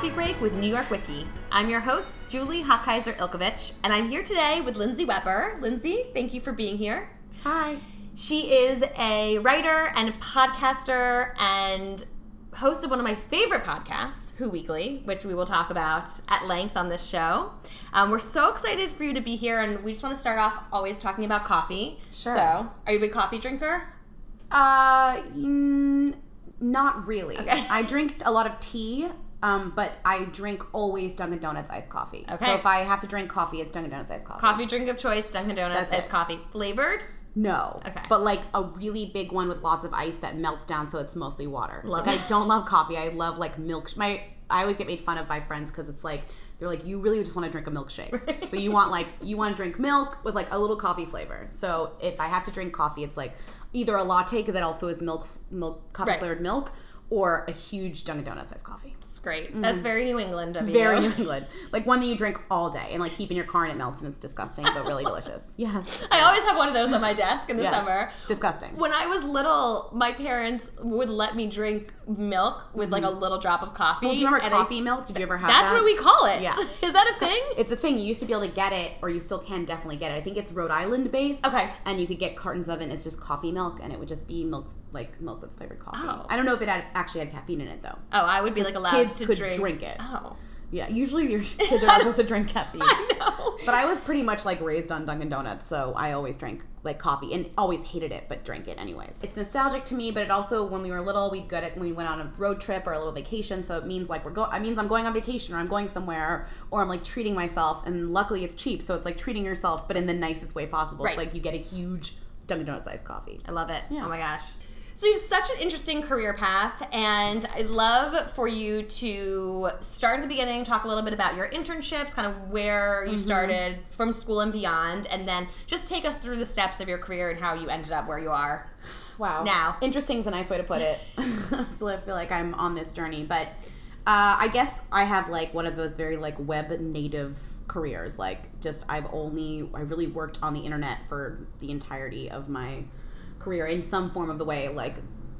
Coffee Break with New York Wiki. I'm your host, Julie Hockheiser Ilkovich, and I'm here today with Lindsay Weber. Lindsay, thank you for being here. Hi. She is a writer and a podcaster and host of one of my favorite podcasts, Who Weekly, which we will talk about at length on this show. Um, we're so excited for you to be here, and we just want to start off always talking about coffee. Sure. So, are you a big coffee drinker? Uh, mm, not really. Okay. I drink a lot of tea, um, but I drink always Dunkin' Donuts iced coffee. Okay. So if I have to drink coffee, it's Dunkin' Donuts iced coffee. Coffee drink of choice, Dunkin' Donuts, That's iced it. coffee. Flavored? No. Okay. But like a really big one with lots of ice that melts down, so it's mostly water. Love like it. I don't love coffee. I love like milk. My I always get made fun of by friends because it's like they're like you really just want to drink a milkshake. so you want like you want to drink milk with like a little coffee flavor. So if I have to drink coffee, it's like either a latte because it also is milk milk coffee Right. flavored milk, or a huge Dunkin' Donuts iced coffee. Great. That's very New England of Mm-hmm. Very. New England, like one that you drink all day and like keep in your car and it melts and it's disgusting but really delicious. Yes. I always have one of those on my desk in the Yes. summer. Disgusting. When I was little, my parents would let me drink milk with like a little drop of coffee. Well, Mm-hmm. do you remember and I- coffee milk? Did you ever have That's that? That's what we call it. Yeah. Is that a thing? It's a thing. You used to be able to get it, or you still can definitely get it. I think it's Rhode Island based. Okay. And you could get cartons of it. and It's just coffee milk, and it would just be milk, like milk that's flavored coffee. Oh. I don't know if it had actually had caffeine in it though. Oh, I would be like allowed kids to could drink. drink it. Oh, Yeah. Usually your kids are not supposed to drink caffeine. I know. But I was pretty much like raised on Dunkin' Donuts, so I always drank like coffee and always hated it, but drank it anyways. It's nostalgic to me, but it also when we were little, we'd get it when we went on a road trip or a little vacation. So it means like we're going. It means I'm going on vacation or I'm going somewhere or I'm like treating myself. And luckily, it's cheap, so it's like treating yourself, but in the nicest way possible. Right. It's like you get a huge Dunkin' Donuts sized coffee. I love it. Yeah. Oh my gosh. So you have such an interesting career path, and I'd love for you to start at the beginning, talk a little bit about your internships, kind of where Mm-hmm. you started from school and beyond, and then just take us through the steps of your career and how you ended up where you are. Wow. Now. Interesting is a nice way to put it. so I feel like I'm on this journey. But uh, I guess I have like one of those very like web native careers. Like just I've only I really worked on the internet for the entirety of my career in some form of the way. Like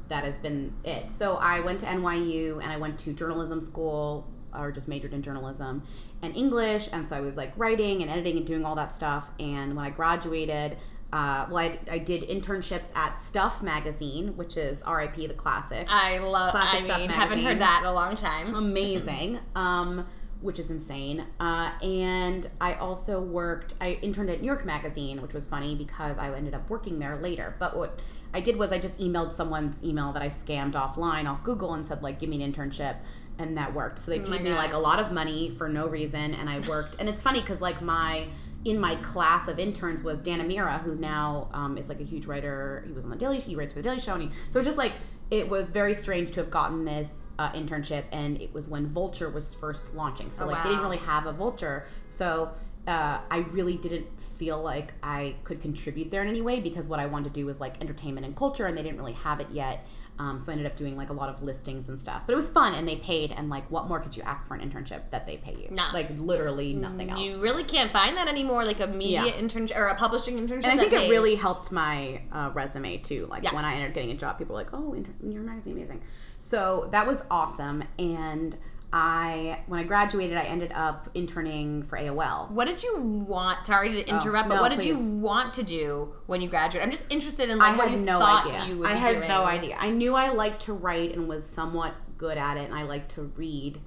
that has been it. So I went to NYU and I went to journalism school or just majored in journalism and English. And so I was like writing and editing and doing all that stuff. And when I graduated, uh, well, I, I did internships at Stuff Magazine, which is RIP the classic. I love. Classic I Stuff mean, haven't heard that in a long time. Amazing. Um, which is insane. Uh, and I also worked, I interned at New York Magazine, which was funny because I ended up working there later. But what I did was I just emailed someone's email that I scammed offline off Google and said, like, give me an internship. And that worked. So they Oh paid me God. like a lot of money for no reason. And I worked. And it's funny because, like, my. In my class of interns was Dan Amira, who now um, is like a huge writer. He was on the Daily. He writes for the Daily Show, and he, so it's just like it was very strange to have gotten this uh, internship and it was when vulture was first launching. So Oh, like they didn't really have a vulture. So uh, i really didn't feel like i could contribute there in any way because what i wanted to do was like entertainment and culture and they didn't really have it yet um, so i ended up doing like a lot of listings and stuff but it was fun and they paid and like what more could you ask for an internship that they pay you No. like literally nothing else You really can't find that anymore, like a media Yeah. internship or a publishing internship. and I think it really helped my uh, resume too. Like Yeah. when I ended up getting a job, people were like, "Oh, inter- your magazine, amazing." So that was awesome. And I, when I graduated, I ended up interning for AOL. What did you want? Sorry to oh, interrupt, but Oh, no, what did you want to do when you graduated? I'm just interested in I what had you no thought idea. you would I had doing. no idea. I knew I liked to write and was somewhat good at it, and I liked to read,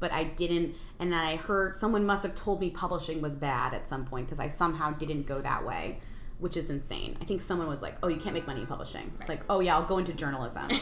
but I didn't. And then I heard someone must have told me publishing was bad at some point because I somehow didn't go that way, which is insane. I think someone was like, "Oh, you can't make money in publishing." It's like, "Oh yeah, I'll go into journalism."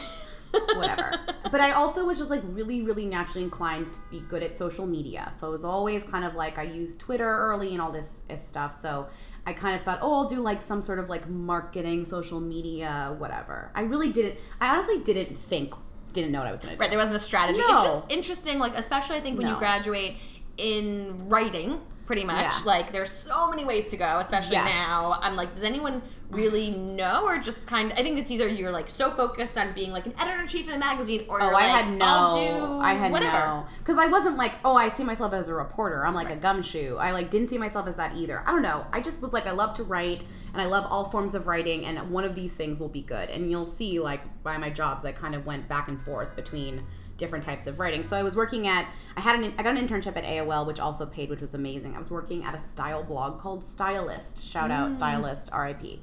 whatever. But I also was just like really, really naturally inclined to be good at social media. So it was always kind of like I used Twitter early and all this, this stuff. So I kind of thought, oh, I'll do like some sort of like marketing, social media, whatever. I really didn't. I honestly didn't think, didn't know what I was going to do. Right, there wasn't a strategy. No. It's just interesting, like especially I think when you graduate in writing, pretty much. Yeah. Like there's so many ways to go, especially Yes. now. I'm like, does anyone really know, or just kind? of... I think it's either you're like so focused on being like an editor in chief in a magazine, or Oh, you're I like, had no. I'll do I had whatever. no. Because I wasn't like, oh, I see myself as a reporter. I'm like a gumshoe. I like didn't see myself as that either. I don't know. I just was like, I love to write, and I love all forms of writing, and one of these things will be good. And you'll see, like, by my jobs, I kind of went back and forth between different types of writing. So I was working at I had an I got an internship at AOL, which also paid, which was amazing. I was working at a style blog called Stylelist. Shout out Stylelist, R.I.P.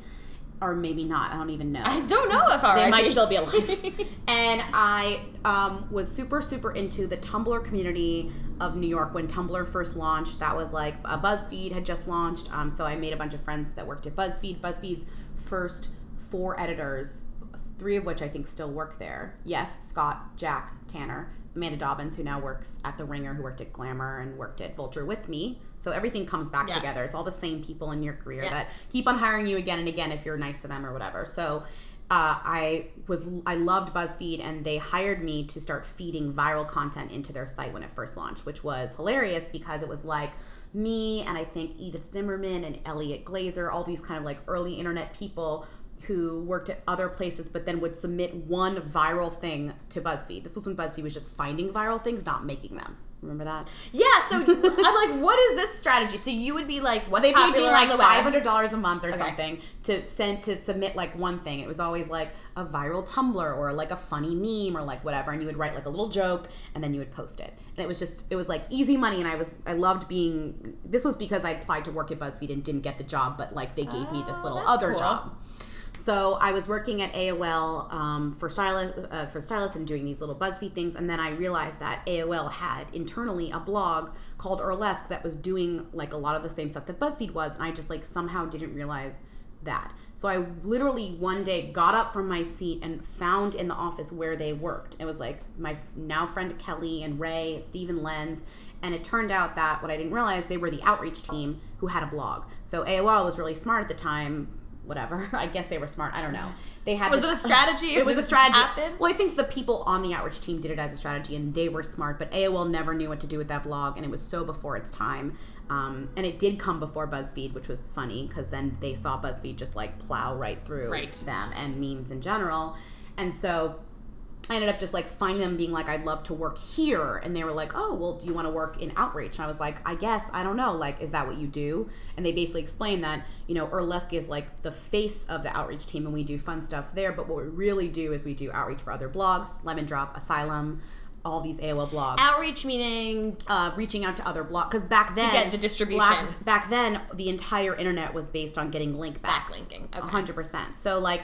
Or maybe not. I don't even know. I don't know if They might still be alive. and I um, was super, super into the Tumblr community of New York when Tumblr first launched. That was like uh, BuzzFeed had just launched. Um, so I made a bunch of friends that worked at BuzzFeed. BuzzFeed's first four editors, three of which I think still work there. Yes, Scott, Jack, Tanner. Amanda Dobbins, who now works at The Ringer, who worked at Glamour and worked at Vulture with me. So everything comes back Yeah. together. It's all the same people in your career Yeah. that keep on hiring you again and again if you're nice to them or whatever. So uh, I was I loved BuzzFeed and they hired me to start feeding viral content into their site when it first launched, which was hilarious because it was like me and I think Edith Zimmerman and Elliot Glazer, all these kind of like early internet people who worked at other places but then would submit one viral thing to BuzzFeed. This was when BuzzFeed was just finding viral things, not making them. Remember that? Yeah, so I'm like, what is this strategy? So you would be like, what's they paid me like on the web? five hundred dollars a month or Okay. something to send to submit like one thing. It was always like a viral Tumblr or like a funny meme or like whatever, and you would write like a little joke and then you would post it. And it was just it was like easy money, and I was I loved being. This was because I applied to work at BuzzFeed and didn't get the job, but like they gave me this Oh, little other cool. job. So I was working at AOL um, for Stylelist uh, for stylists and doing these little BuzzFeed things, and then I realized that AOL had internally a blog called Urlesque that was doing like a lot of the same stuff that BuzzFeed was, and I just like somehow didn't realize that. So I literally one day got up from my seat and found in the office where they worked. It was like my now friend Kelly and Ray, and Stephen Lenz. And it turned out that what I didn't realize, they were the outreach team who had a blog. So AOL was really smart at the time, whatever. I guess they were smart. I don't know. They had Was this- it a strategy? It was a strategy. happen? Well, I think the people on the outreach team did it as a strategy, and they were smart. But AOL never knew what to do with that blog, and it was so before its time. Um, and it did come before BuzzFeed, which was funny because then they saw BuzzFeed just like plow right through Right. them and memes in general. And so I ended up just like finding them being like, I'd love to work here. And they were like, oh, well, do you want to work in outreach? And I was like, I guess, I don't know. Like, is that what you do? And they basically explained that, you know, Urlesque is like the face of the outreach team and we do fun stuff there. But what we really do is we do outreach for other blogs, Lemondrop, Asylum, all these AOL blogs Outreach meaning uh, reaching out to other blogs because back then to get the distribution. Back, back then, the entire internet was based on getting link backs. Backlinking, okay. hundred percent. So like.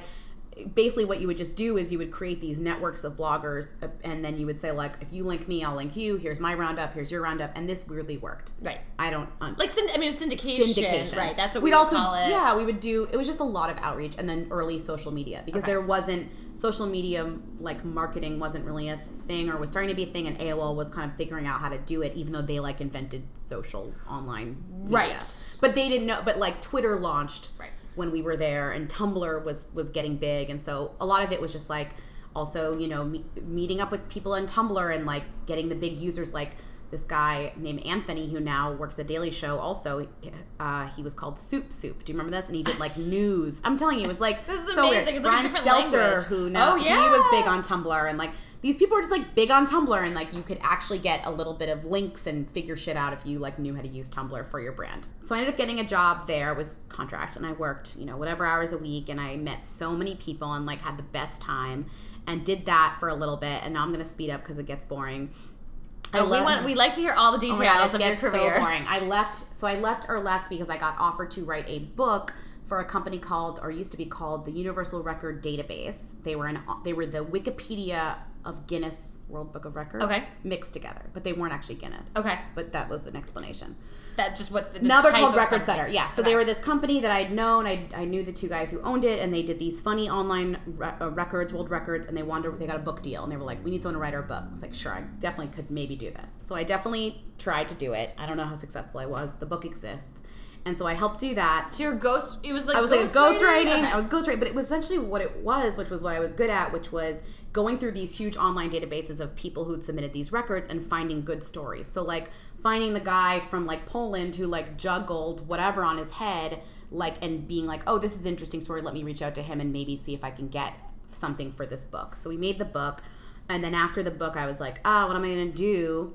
Basically, what you would just do is you would create these networks of bloggers, uh, and then you would say like, if you link me, I'll link you. Here's my roundup. Here's your roundup, and this weirdly worked. right. I don't un- Like synd- I mean syndication, syndication. right? That's what we'd we also call it. yeah we would do. It was just a lot of outreach and then early social media because Okay. there wasn't social media like marketing wasn't really a thing or was starting to be a thing and AOL was kind of figuring out how to do it even though they like invented social online media. Right. But they didn't know. But like Twitter launched Right. When we were there and Tumblr was was getting big and so a lot of it was just like also you know me- meeting up with people on Tumblr and like getting the big users like this guy named Anthony who now works at Daily Show also uh, he was called Soup Soup. Do you remember this? And he did like news. I'm telling you it was like This is so amazing. weird It's like a different Stelter language. who now Oh, he was big on Tumblr and like these people are just like big on Tumblr and like you could actually get a little bit of links and figure shit out if you like knew how to use Tumblr for your brand. So I ended up getting a job there. It was contract and I worked, you know, whatever hours a week and I met so many people and like had the best time and did that for a little bit and now I'm to speed up cuz it gets boring. I Oh, we want we like to hear all the Oh details my god, it of your gets so boring. I left, so I left Urlesque because I got offered to write a book for a company called, or used to be called, the Universal Record Database. They were an, they were the Wikipedia of Guinness World Book of Records, Okay. mixed together, but they weren't actually Guinness. Okay. but that was an explanation. That just what the, the Now they're called Record. Setter. Yeah. So Okay. they were this company that I'd known. I, I knew the two guys who owned it, and they did these funny online re- uh, records, world records, and they wanted they got a book deal, and they were like, "We need someone to write our book." I was like, "Sure, I definitely could maybe do this." So I definitely tried to do it. I don't know how successful I was. The book exists, and so I helped do that. So your ghost it was like I was like a ghostwriting? Okay. I was ghostwriting, but it was essentially what it was, which was what I was good at, which was going through these huge online databases of people who'd submitted these records and finding good stories. So like finding the guy from like Poland who like juggled whatever on his head, like and being like, oh, this is an interesting story. Let me reach out to him and maybe see if I can get something for this book. So we made the book, and then after the book, I was like, ah, what am I gonna do?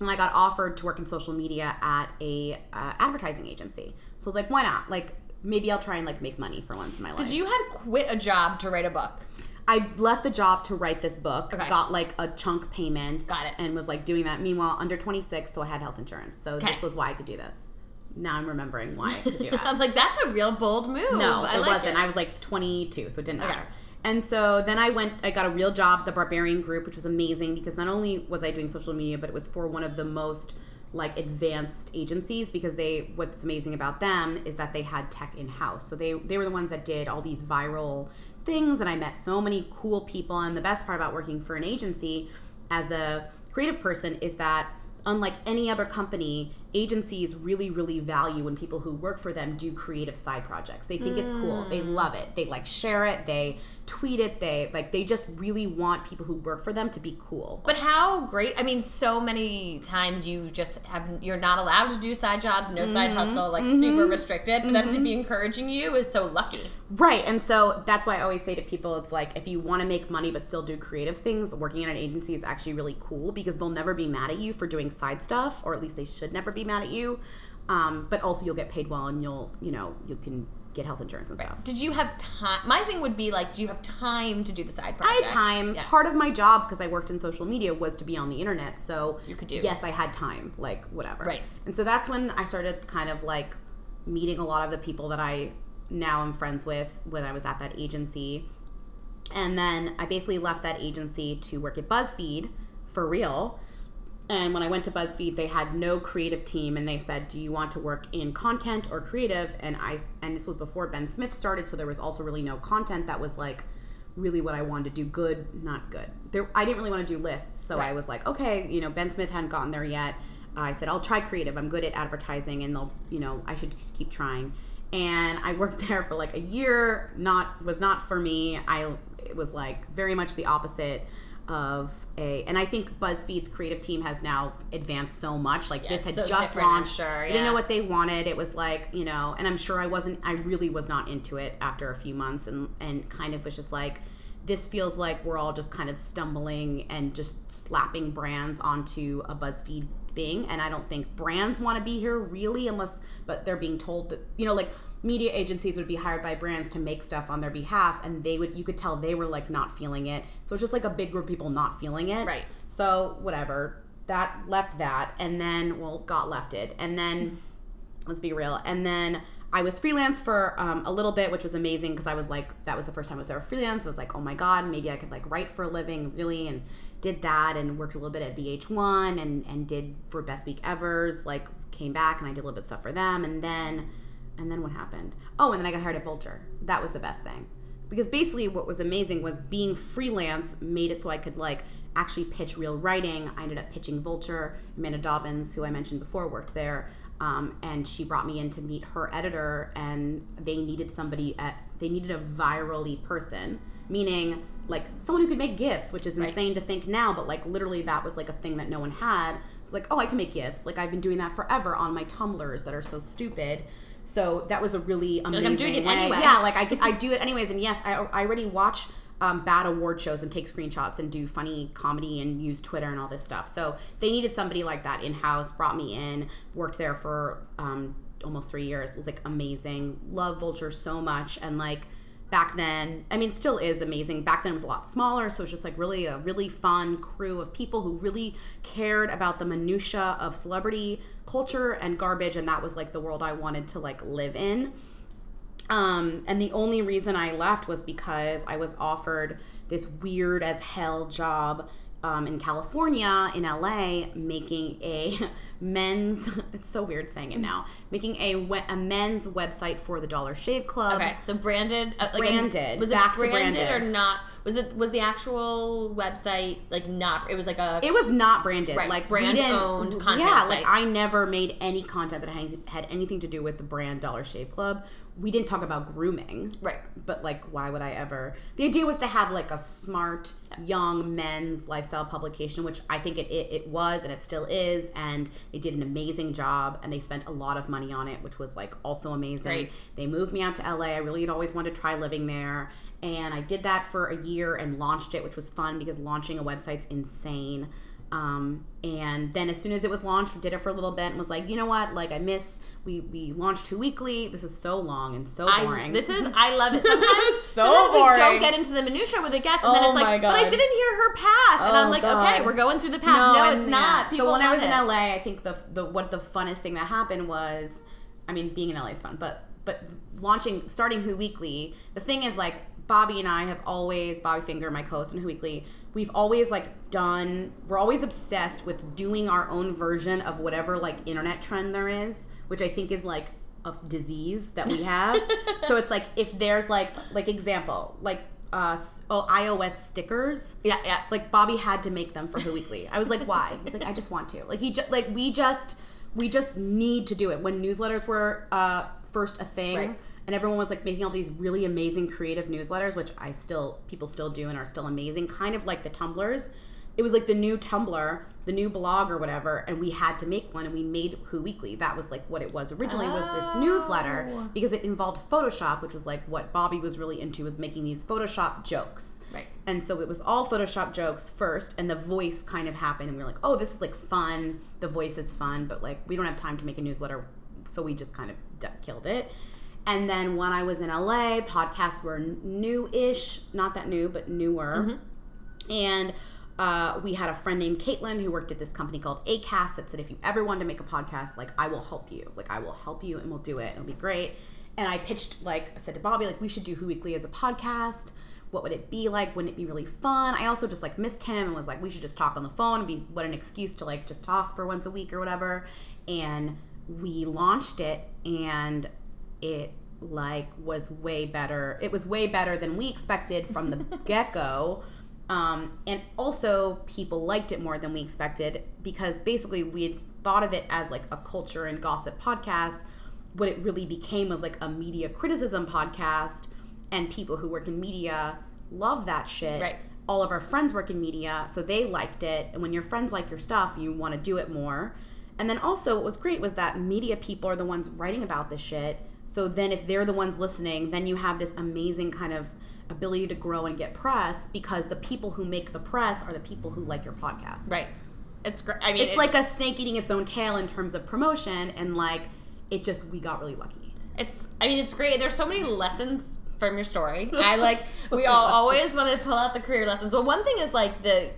And I got offered to work in social media at a uh, advertising agency. So I was like, why not? Like maybe I'll try and like make money for once in my life. Because you had quit a job to write a book. I left the job to write this book. Okay. Got like a chunk payment. Got it. And was like doing that. Meanwhile, under 26, so I had health insurance. So Okay. this was why I could do this. Now I'm remembering why I could do that. I'm like, that's a real bold move. No, I it like wasn't. It. I was like 22, so it didn't Okay. matter. And so then I went, I got a real job the Barbarian Group, which was amazing because not only was I doing social media, but it was for one of the most like advanced agencies because they what's amazing about them is that they had tech in house. So they they were the ones that did all these viral things and I met so many cool people and the best part about working for an agency as a creative person is that unlike any other company, agencies really, really value when people who work for them do creative side projects. They think it's cool. They mm. love it. They like share it. They tweet it. They like they just really want people who work for them to be cool. But how great! I mean, so many times you just have you're not allowed to do side jobs, no Mm-hmm. side hustle, like mm-hmm. super restricted. For them to be mm-hmm. encouraging you is so lucky. Right. And so that's why I always say to people it's like if you want to make money but still do creative things, working in an agency is actually really cool because they'll never be mad at you for doing side stuff, or at least they should never be mad at you. Um, but also you'll get paid well and you'll, you know, you can get health insurance and stuff. Did you have time? My thing would be like, do you have time to do the side project? I had time. Yeah. Part of my job because I worked in social media was to be on the internet. So You could do. Yes, I had time. Like whatever. Right. And so that's when I started kind of like meeting a lot of the people that I now am friends with when I was at that agency. And then I basically left that agency to work at BuzzFeed for real. And when I went to BuzzFeed, they had no creative team, and they said, "Do you want to work in content or creative?" And I and this was before Ben Smith started, so there was also really no content that was like really what I wanted to do. Good, not good. There, I didn't really want to do lists, so I was like, okay, you know, Ben Smith hadn't gotten there yet. I said, I'll try creative. I'm good at advertising, and they'll, you know, I should just keep trying. And I worked there for like a year. Not was not for me. I it was like very much the opposite of a and I think BuzzFeed's creative team has now advanced so much. Like this had so just launched. sure, They didn't know what they wanted. It was like, you know, and I'm sure I wasn't I really was not into it after a few months and and kind of was just like this feels like we're all just kind of stumbling and just slapping brands onto a BuzzFeed thing and I don't think brands want to be here really unless but they're being told that you know like media agencies would be hired by brands to make stuff on their behalf and they would you could tell they were like not feeling it. So it's just like a big group of people not feeling it. Right. so whatever. That left that and then well got lefted. And then let's be real and then i was freelance for um, a little bit which was amazing because i was like that was the first time i was ever freelance. I was like oh my god maybe i could like write for a living really and did that and worked a little bit at vh1 and and did for best week ever's like came back and i did a little bit of stuff for them. And then and then what happened oh and then i got hired at vulture that was the best thing because basically what was amazing was being freelance made it so I could like actually pitch real writing. I ended up pitching Vulture. Amanda Dobbins, who I mentioned before, worked there, um, and she brought me in to meet her editor. And they needed somebody at they needed a virally person, meaning like someone who could make GIFs, which is insane to think now, but like literally that was like a thing that no one had. It's like, oh, I can make GIFs. Like I've been doing that forever on my Tumblrs that are so stupid. So that was a really amazing I'm doing it way. anyway. Yeah, like I, could- I do it anyways. And yes, I, I already watch um, bad award shows and take screenshots and do funny comedy and use Twitter and all this stuff. So they needed somebody like that in house. Brought me in, worked there for um, almost three years. It was like amazing. Love Vulture so much. And like back then, I mean, still is amazing. Back then it was a lot smaller, so it's just like really a really fun crew of people who really cared about the minutia of celebrity culture and garbage, and that was like the world I wanted to like live in. Um, and the only reason I left was because I was offered this weird as hell job um, in California, in LA, making a men's. It's so weird saying it now. Making a we- a men's website for the Dollar Shave Club. Okay, so branded, uh, like Branded, was it back to branded, branded. or not? Was it was the actual website like not? It was like a It was not branded, Right, like brand owned content Yeah, site. like I never made any content that had anything to do with the brand Dollar Shave Club. We didn't talk about grooming, right. but like why would i ever? The idea was to have like a smart young men's lifestyle publication which i think it, it, it was and it still is and they did an amazing job and they spent a lot of money on it which was like also amazing. Great. they moved me out to la i really had always wanted to try living there and i did that for a year and launched it which was fun because launching a website's insane Um, and then as soon as it was launched, we did it for a little bit and was like, you know what? Like I miss we we launched Who Weekly. This is so long and so I, boring. this is I love it. Sometimes, So sometimes we don't get into the minutia with a guest, and then Oh it's like, but I didn't hear her path, and Oh I'm like, God. okay, we're going through the path. No, and it's not. yeah. So when I was in. LA, I think the the what the funnest thing that happened was, I mean, being in LA is fun, but but launching starting Who Weekly. The thing is, like Bobby and I have always Bobby Finger, my co-host on Who Weekly. We've always like done. We're always obsessed with doing our own version of whatever like internet trend there is, which I think is like a disease that we have. so it's like if there's like like example like uh oh iOS stickers Yeah, yeah. like Bobby had to make them for Who Weekly. I was like, why? He's like, I just want to. Like he just like we just we just need to do it. When newsletters were uh first a thing Right. And everyone was like making all these really amazing creative newsletters, which I still people still do and are still amazing, kind of like the Tumblrs It was like the new Tumblr, the new blog or whatever, and we had to make one and we made Who Weekly. That was like what it was originally was this oh. newsletter Oh. because it involved Photoshop, which was like what Bobby was really into was making these Photoshop jokes. Right. And so it was all Photoshop jokes first, and the voice kind of happened, and we were like, oh, this is like fun. The voice is fun, but like we don't have time to make a newsletter, so we just kind of d- killed it. And then when I was in LA, podcasts were new-ish, not that new, but newer. And uh, we had a friend named Caitlin who worked at this company called Acast that said, if you ever wanted to make a podcast, like I will help you. Like I will help you and we'll do it. It'll be great. And I pitched, like I said to Bobby, like we should do Who Weekly as a podcast. What would it be like? Wouldn't it be really fun? I also just like missed him and was like, we should just talk on the phone and be what an excuse to like just talk for once a week or whatever. And we launched it and it like was way better. It was way better than we expected from the get go. Um, and also, people liked it more than we expected because basically we had thought of it as like a culture and gossip podcast. What it really became was like a media criticism podcast, and people who work in media love that shit. Right. All of our friends work in media, so they liked it. And when your friends like your stuff, you want to do it more. And then also, what was great was that media people are the ones writing about this shit. So then, if they're the ones listening, then you have this amazing kind of ability to grow and get press because the people who make the press are the people who like your podcast. Right. It's great. I mean, It's like a snake eating its own tail in terms of promotion, and like it just we got really lucky. It's. I mean, it's great. There's so many lessons from your story. I like. So we all lessons. always want to pull out the career lessons. Well, one thing is like the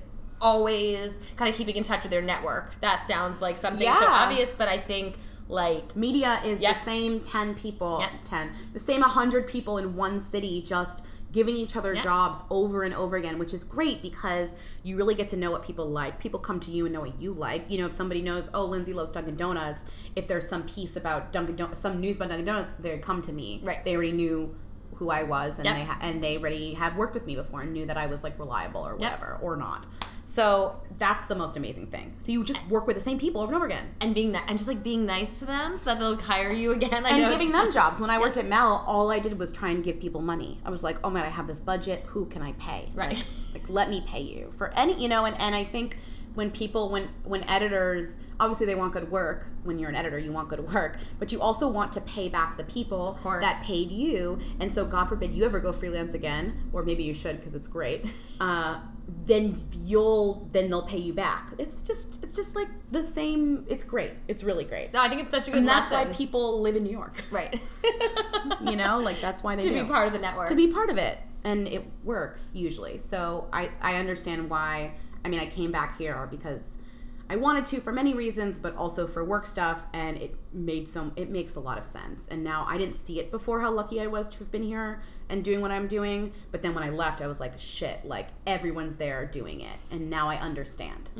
always kind of keeping in touch with their network. That sounds like something so obvious, but I think like Media is Yep. the same 10 people, Yep. 10, the same 100 people in one city just giving each other Yep. jobs over and over again, which is great because you really get to know what people like. People come to you and know what you like. You know, if somebody knows, oh, Lindsay loves Dunkin' Donuts, if there's some piece about Dunkin' Donuts, some news about Dunkin' Donuts, they come to me. Right. They already knew who I was and they ha- and they already had worked with me before and knew that I was like reliable or whatever or not. So that's the most amazing thing. So you just work with the same people over and over again. and being ni- and just like being nice to them so that they'll hire you again. I and giving them jobs. When I worked at Mel, all I did was try and give people money. I was like, oh man, I have this budget. Who can I pay? Right. Like, like, let me pay you for any, you know. And, and I think when people, when when editors, obviously they want good work. When you're an editor, you want good work, but you also want to pay back the people that paid you. And so, God forbid you ever go freelance again, or maybe you should because it's great. Uh, then you'll then they'll pay you back. It's just it's just like the same. It's great. It's really great. No, I think it's such a good And that's lesson. why people live in New York. right. You know, like that's why they to do. be part of the network. to be part of it, and it works usually. So I I understand why. I mean, I came back here because I wanted to for many reasons, but also for work stuff, and it made some. It makes a lot of sense. And now I didn't see it before how lucky I was to have been here and doing what I'm doing. But then when I left, I was like, shit, like everyone's there doing it, and now I understand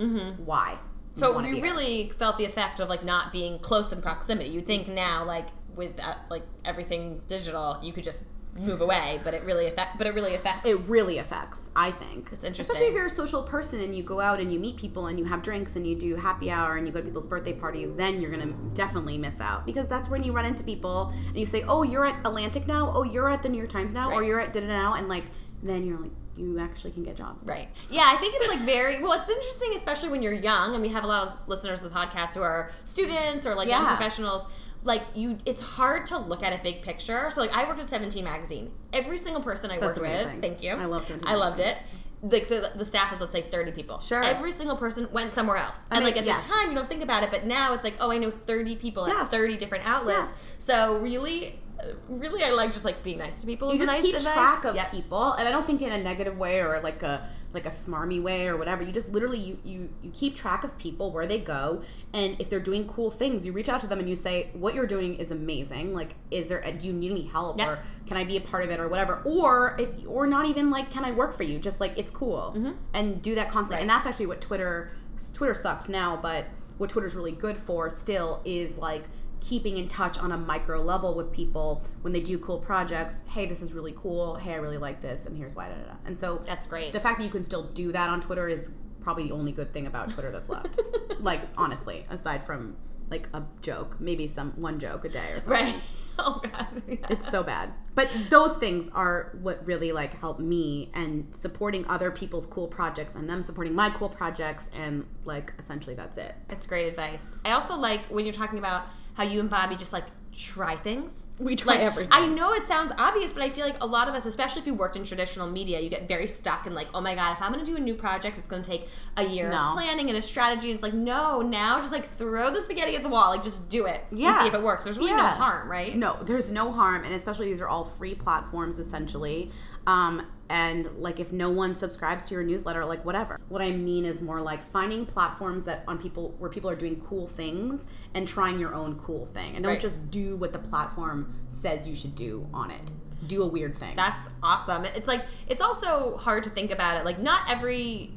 why. So you be there. really felt the effect of like not being close in proximity. You think now, like with uh, like everything digital, you could just move away, but it really affect. But it really affects. it really affects i think It's interesting. especially if you're a social person and you go out and you meet people and you have drinks and you do happy hour and you go to people's birthday parties then you're gonna definitely miss out because that's when you run into people and you say oh you're at atlantic now oh you're at the new york times now or you're at da da now and like then you're like you actually can get jobs Right. Yeah, I think it's like very well. It's interesting, especially when you're young, and we have a lot of listeners of the podcast who are students or like young professionals. Like you, it's hard to look at a big picture. So like I worked at Seventeen magazine. Every single person I That's worked amazing. with, thank you. I love 17 I loved it. like the, the staff is let's say 30 people Sure. every single person went somewhere else and mean, like at yes. the time you don't think about it but now it's like oh i know 30 people at 30 different outlets Yes. so really uh, really i like just like being nice to people you just nice keep advice. track of Yep. people and i don't think in a negative way or like a like a smarmy way or whatever you just literally you, you you keep track of people where they go and if they're doing cool things you reach out to them and you say what you're doing is amazing. Like is there do you need any help Yep. or can i be a part of it or whatever? Or if or not even like can i work for you? Just like it's cool. Mm-hmm. And do that constantly. Right. and that's actually what twitter twitter sucks now but what twitter's really good for still is like keeping in touch on a micro level with people when they do cool projects. Hey, this is really cool. Hey, I really like this, and here's why. Da, da, da. And so That's great. The fact that you can still do that on Twitter is probably the only good thing about Twitter that's left. like honestly, aside from like a joke, maybe some one joke a day or something. right oh god yeah. It's so bad. But those things are what really like help me and supporting other people's cool projects and them supporting my cool projects and like essentially that's it. It's great advice. I also like when you're talking about how you and Bobby just like try things. We try like, everything. I know it sounds obvious, but I feel like a lot of us, especially if you worked in traditional media, you get very stuck in like, oh my god, if I'm going to do a new project, it's going to take a year No. of planning and a strategy. And it's like, no, now just like throw the spaghetti at the wall, like just do it and Yeah. see if it works. There's really no harm, right? No, there's no harm, and especially these are all free platforms essentially. Um, and like if no one subscribes to your newsletter, like whatever. What I mean is more like finding platforms that on people where people are doing cool things and trying your own cool thing, and don't Right. just do what the platform says you should do on it. Do a weird thing. That's awesome. It's like it's also hard to think about it. Like not every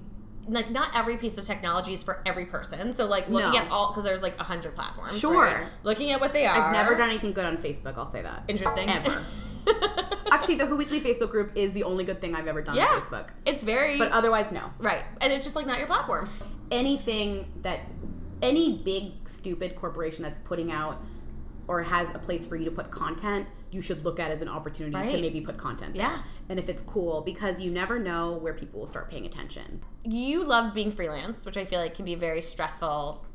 like not every piece of technology is for every person. So like looking No. at all because there's like a hundred platforms. Sure. right? Looking at what they are. I've never done anything good on Facebook. I'll say that. interesting. Ever. Actually, the Who Weekly Facebook group is the only good thing I've ever done yeah. on Facebook. It's very But otherwise, no. right, and it's just like not your platform. anything that any big stupid corporation that's putting out or has a place for you to put content you should look at as an opportunity to maybe put content there. Yeah. and if it's cool because you never know where people will start paying attention You love being freelance, which I feel like can be a very stressful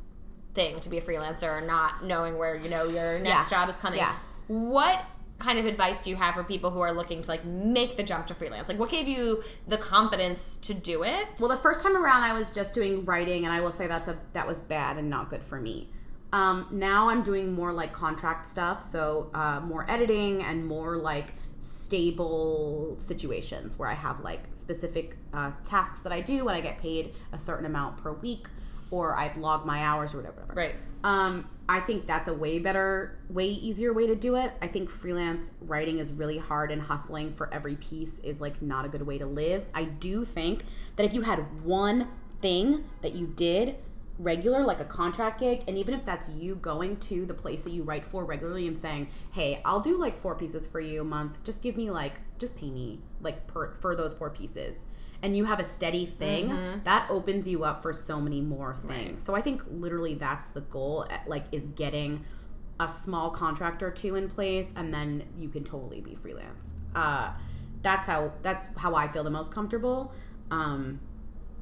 thing to be a freelancer and not knowing where you know your next Yeah. job is coming. Yeah. What kind of advice do you have for people who are looking to like make the jump to freelance? Like what gave you the confidence to do it? well the first time around i was just doing writing and i will say that's a that was bad and not good for me um, now i'm doing more like contract stuff so uh, more editing and more like stable situations where i have like specific uh, tasks that i do and i get paid a certain amount per week or i log my hours or whatever, whatever. right. Um, I think that's a way better, way easier way to do it. I think freelance writing is really hard and hustling for every piece is like not a good way to live. I do think that if you had one thing that you did regular, like a contract gig, and even if that's you going to the place that you write for regularly and saying, "Hey, I'll do like four pieces for you a month. Just give me like, just pay me like per for those four pieces." And you have a steady thing that opens you up for so many more things. So I think literally that's the goal. eh, Like, is getting a small contract or two in place, and then you can totally be freelance. Uh, that's how that's how I feel the most comfortable. Um,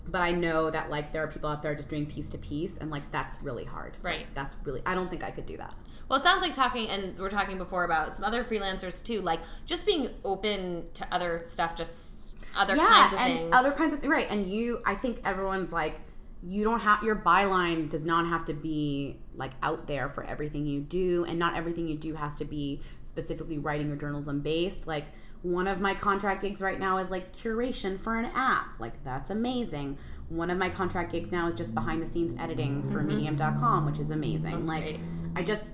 but I know that like there are people out there just doing piece to piece, and like that's really hard. Like, Right. that's really I don't think I could do that. Well, it sounds like talking, and we are talking before about some other freelancers too, like just being open to other stuff, just other kinds of and things. other kinds of right. And you, I think everyone's like, you don't have your byline does not have to be like out there for everything you do, and not everything you do has to be specifically writing or journalism based. Like one of my contract gigs right now is like curation for an app. Like that's amazing. One of my contract gigs now is just behind the scenes editing for mm-hmm. Medium.com, which is amazing. like great. I just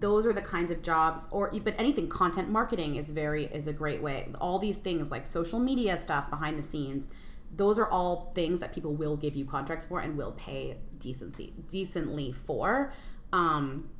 those are the kinds of jobs or but anything content marketing is very is a great way. All these things like social media stuff behind the scenes those are all things that people will give you contracts for and will pay decency decently for. Um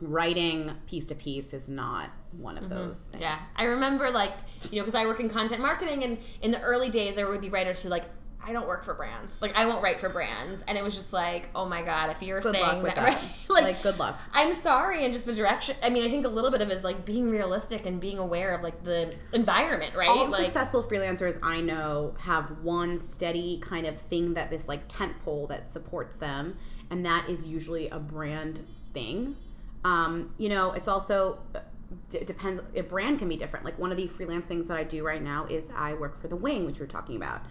writing piece to piece is not one of those things. Yeah, I remember like you know because I work in content marketing, and in the early days there would be writers who like I don't work for brands, like I won't write for brands, and it was just like oh my god, if you're good saying that, that, right? like, like, good luck I'm sorry, and just the direction. I mean, I think a little bit of it is like being realistic and being aware of like the environment, right? all like successful freelancers I know have one steady kind of thing that this like tent pole that supports them, and that is usually a brand thing. Um, you know, it's also d- depends. A brand can be different. Like one of the freelance things that I do right now is I work for the Wing, which we we're talking about.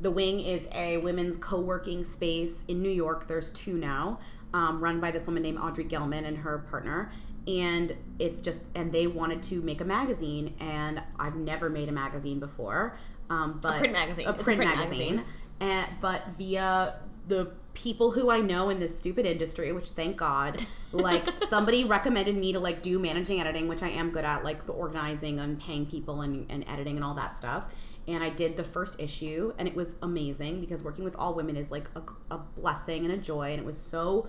The Wing is a women's co working space in New York. There's two now, um, run by this woman named Audrey Gelman and her partner. And it's just, and they wanted to make a magazine, and I've never made a magazine before. Um, but print magazine. a It's a print, print magazine, magazine. And, but via the people who I know in this stupid industry, which thank God, like somebody recommended me to like do managing editing, which I am good at, like the organizing and paying people and, and editing and all that stuff. And I did the first issue, and it was amazing because working with all women is like a, a blessing and a joy. And it was so,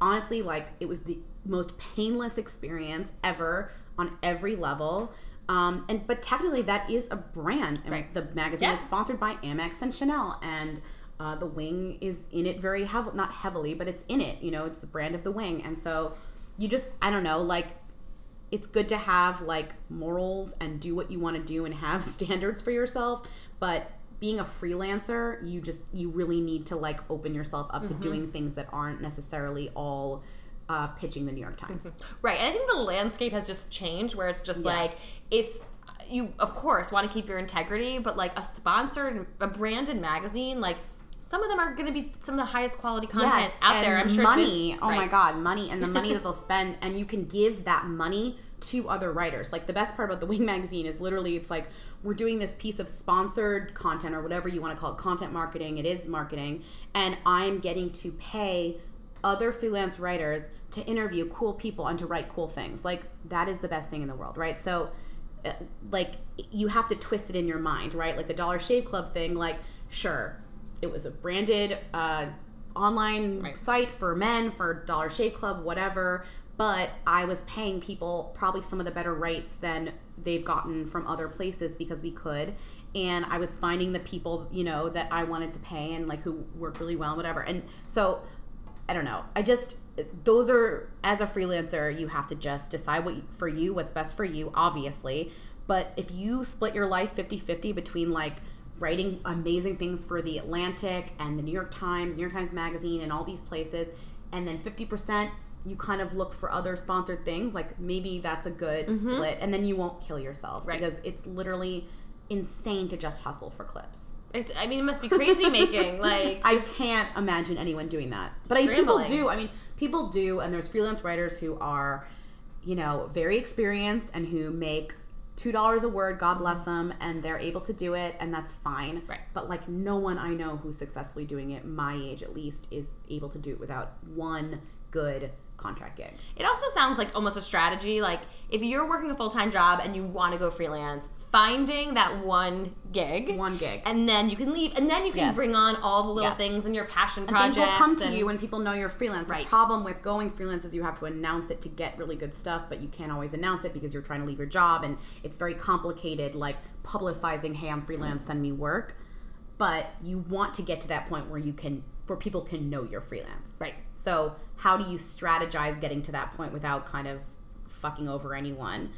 honestly, like it was the most painless experience ever on every level. Um, and but technically that is a brand, and Right. the magazine Yeah. is sponsored by Amex and Chanel, and uh, the Wing is in it very heavily, not heavily, but it's in it. You know, it's the brand of the Wing, and so you just, I don't know, like it's good to have like morals and do what you want to do and have standards for yourself, but being a freelancer, you just you really need to like open yourself up to doing things that aren't necessarily all uh, pitching the New York Times. Right. And I think the landscape has just changed where it's just Yeah. like it's you of course want to keep your integrity, but like a sponsored a branded magazine, like some of them are going to be some of the highest quality content out there. I'm sure money. oh my god, money and the money that they'll spend, and you can give that money to other writers. Like the best part about the Wing magazine is literally it's like we're doing this piece of sponsored content or whatever you want to call it, content marketing. It is marketing, and I'm getting to pay other freelance writers to interview cool people and to write cool things. Like that is the best thing in the world, right? So uh, like you have to twist it in your mind, right? Like the Dollar Shave Club thing, like sure, it was a branded uh, online Right. site for men for Dollar Shave Club, whatever. But I was paying people probably some of the better rates than they've gotten from other places because we could. And I was finding the people, you know, that I wanted to pay and like who worked really well and whatever. And so I don't know. I just those are as a freelancer, you have to just decide what for you, what's best for you, obviously. But if you split your life 50-50 between like writing amazing things for the Atlantic and the New York Times, New York Times Magazine and all these places, and then 50% you kind of look for other sponsored things, like maybe that's a good mm-hmm. split and then you won't kill yourself Right. because it's literally insane to just hustle for clips. It's, I mean, it must be crazy making. Like, I can't imagine anyone doing that. But I mean, people do. I mean, people do, and there's freelance writers who are, you know, very experienced and who make two dollars a word. God bless them, and they're able to do it, and that's fine. Right. But like, no one I know who's successfully doing it, my age at least, is able to do it without one good contract gig. It also sounds like almost a strategy. Like if you're working a full time job and you want to go freelance, finding that one gig, One gig. and then you can leave, and then you can Yes. bring on all the little Yes. things and your passion And projects. things will come to and- you when people know you're freelance. Right. The problem with going freelance is you have to announce it to get really good stuff, but you can't always announce it because you're trying to leave your job and it's very complicated, like publicizing, hey, I'm freelance, send me work. But you want to get to that point where you can where people can know you're freelance. Right. So how do you strategize getting to that point without kind of fucking over anyone?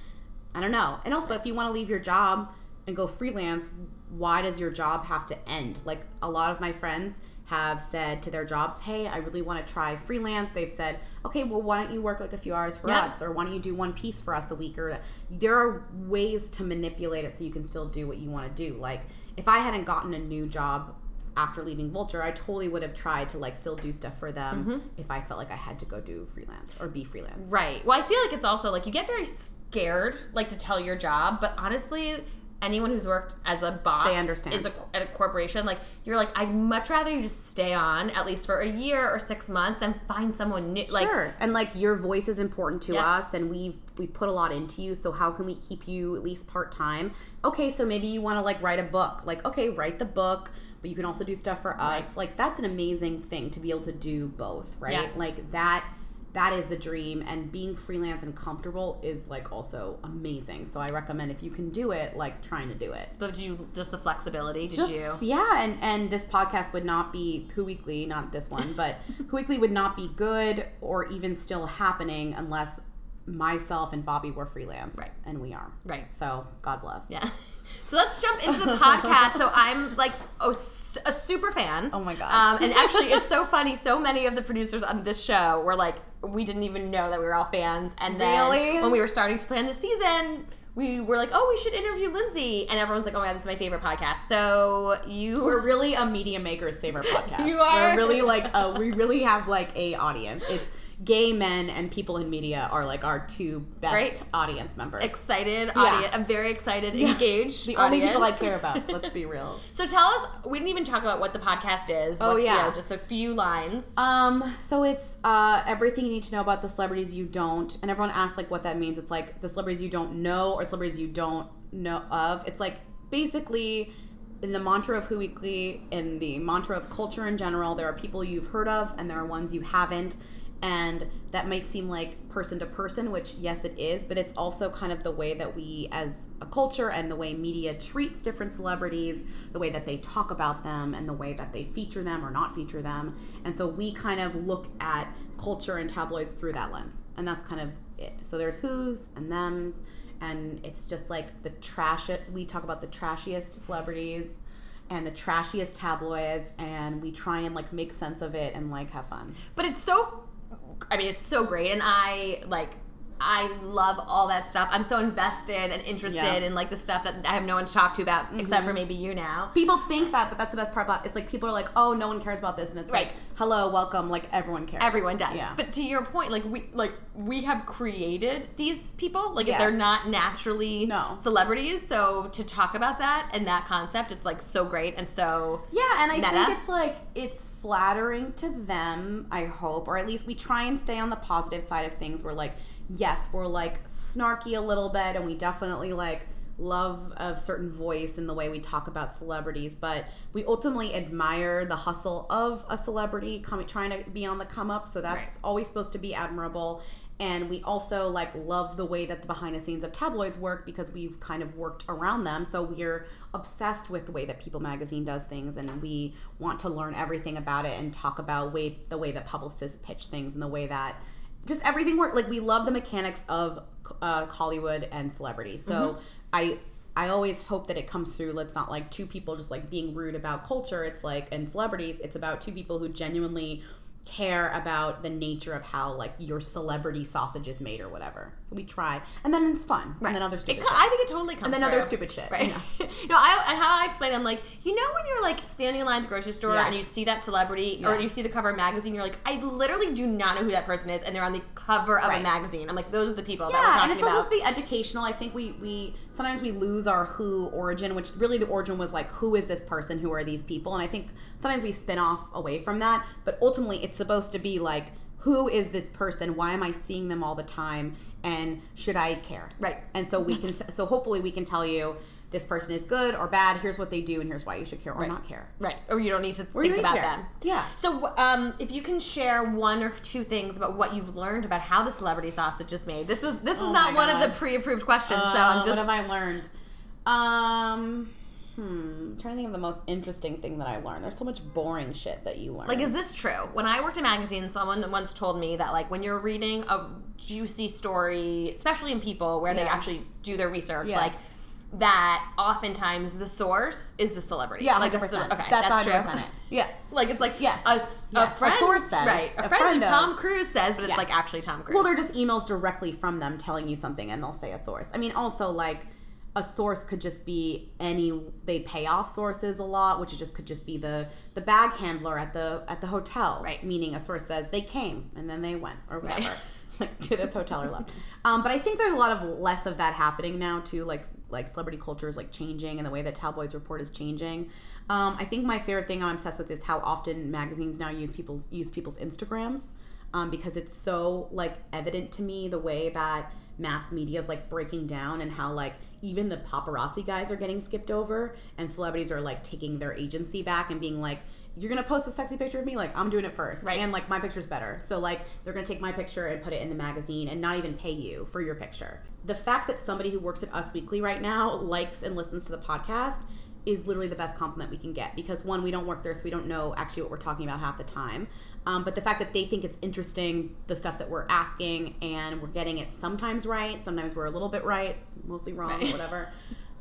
I don't know. And also if you want to leave your job and go freelance, why does your job have to end? Like a lot of my friends have said to their jobs, "Hey, I really want to try freelance." They've said, "Okay, well, why don't you work like a few hours for Yeah. us, or why don't you do one piece for us a week?" Or there are ways to manipulate it so you can still do what you want to do. Like if I hadn't gotten a new job after leaving Vulture, I totally would have tried to like still do stuff for them mm-hmm. if I felt like I had to go do freelance or be freelance. Right. Well, I feel like it's also like you get very scared, like to tell your job, but honestly, anyone who's worked as a boss They understand. is a, at a corporation, like you're like, I'd much rather you just stay on at least for a year or six months and find someone new. Like, sure. And like your voice is important to Yeah. us and we've we put a lot into you, so how can we keep you at least part time? Okay, so maybe you want to like write a book. Like, okay, write the book, but you can also do stuff for us. Like that's an amazing thing to be able to do both, right? Yeah. Like that that is the dream and being freelance and comfortable is like also amazing. So I recommend if you can do it, like trying to do it. But did you just the flexibility? Did Just you? yeah, and and this podcast would not be Who Weekly, not this one, but Who Weekly would not be good or even still happening unless myself and Bobby were freelance, Right. And we are, Right. So God bless. Yeah. So let's jump into the podcast. So I'm like a super fan. Oh my God. Um, and actually, it's so funny. So many of the producers on this show were like, we didn't even know that we were all fans. And then Really? when we were starting to plan the season, we were like, oh, we should interview Lindsay, and everyone's like, oh my god, this is my favorite podcast. So you We're really a media maker's favorite podcast. You are. We're really like a, we really have like a audience. It's gay men and people in media are like our two best Great. audience members. excited audience. I'm very excited, engaged. the only people I care about. Let's be real. So tell us. We didn't even talk about what the podcast is. Oh, What's, you yeah. know, just a few lines. Um, so it's uh, everything you need to know about the celebrities you don't, and everyone asks like what that means. It's like the celebrities you don't know or celebrities you don't know of. It's like basically in the mantra of Who Weekly, in the mantra of culture in general, there are people you've heard of and there are ones you haven't. And that might seem like person to person, which yes, it is, but it's also kind of the way that we as a culture and the way media treats different celebrities, the way that they talk about them, and the way that they feature them or not feature them. And so we kind of look at culture and tabloids through that lens. And that's kind of it. So there's who's and them's, and it's just like the trash, we talk about the trashiest celebrities and the trashiest tabloids, and we try and like make sense of it and like have fun. but it's so i mean it's so great. And i like i love all that stuff i'm so invested and interested Yes. in like the stuff that i have no one to talk to about Mm-hmm. except for maybe you now People think that, but that's the best part about it's like people are like, oh, no one cares about this, and it's Right. like, hello, welcome, like everyone cares. everyone does Yeah. but to your point like we like we have created these people like Yes. they're not naturally No. celebrities so to talk about that and that concept it's like so great and so Yeah, and I Meta. think it's like it's flattering to them, I hope, or at least we try and stay on the positive side of things. We're like, yes, we're like snarky a little bit, and we definitely like love a certain voice in the way we talk about celebrities, but we ultimately admire the hustle of a celebrity coming trying to be on the come up. So that's always supposed to be admirable. And we also like love the way that the behind the scenes of tabloids work because we've kind of worked around them. So we're obsessed with the way that People Magazine does things, and we want to learn everything about it and talk about way the way that publicists pitch things and the way that just everything works. Like we love the mechanics of uh, Hollywood and celebrity. So I I always hope that it comes through. It's not like two people just like being rude about culture. It's like and celebrities. It's about two people who genuinely care about the nature of how like your celebrity sausage is made or whatever. So we try, and then it's fun, and then other stupid. co- shit. I think it totally comes and then through. other stupid shit. Right. Yeah. no, I and how I explain, it, I'm like, you know, when you're like standing in line at the grocery store Yes. and you see that celebrity or you see the cover of a magazine, you're like, I literally do not know who that person is, and they're on the cover of Right. a magazine. I'm like, those are the people that we're Yeah, talking and it's about. supposed to be educational. I think we we sometimes we lose our who origin, which really the origin was like who is this person, who are these people, and I think sometimes we spin off away from that. But ultimately, it's supposed to be like who is this person? Why am I seeing them all the time? And should I care? Right. And so we can so hopefully we can tell you this person is good or bad. Here's what they do, and here's why you should care or not care. Right, or you don't need to Or think about them. Yeah. So, um, if you can share one or two things about what you've learned about how the celebrity sausage is made, this was this is Oh not one of the pre-approved questions. so Uh, I'm just. what have I learned? Um, hmm, I'm trying to think of the most interesting thing that I learned. There's so much boring shit that you learn. like, is this true? When I worked in magazines, someone once told me that like when you're reading a juicy story, especially in People where they Yeah. actually do their research, Yeah. like that oftentimes the source is the celebrity. yeah, like hundred a ce- Okay, that's that's, hundred true. it. Yeah, Like it's like Yes. a, a Yes. A friend, source says, right? A, a friend, friend of- Tom Cruise says, but it's like actually Tom Cruise. Well, they're just emails directly from them telling you something, and they'll say a source. I mean, also like a source could just be any. They pay off sources a lot, which just could just be the the bag handler at the at the hotel. Right. Meaning a source says they came and then they went or whatever. Like to this hotel or left, um, but I think there's a lot of less of that happening now too. Like like celebrity culture is like changing, and the way that tabloids report is changing. Um, I think my favorite thing I'm obsessed with is how often magazines now use people's use people's Instagrams um, because it's so like evident to me the way that mass media is like breaking down and how like even the paparazzi guys are getting skipped over and celebrities are like taking their agency back and being like you're gonna post a sexy picture of me? Like i'm doing it first. Right. and like my picture's better. So like they're gonna take my picture and put it in the magazine and not even pay you for your picture. The fact that somebody who works at us weekly right now likes and listens to the podcast is literally the best compliment we can get because one we don't work there so we don't know actually what we're talking about half the time um, but the fact that they think it's interesting the stuff that we're asking and we're getting it sometimes right sometimes we're a little bit right mostly wrong Right. whatever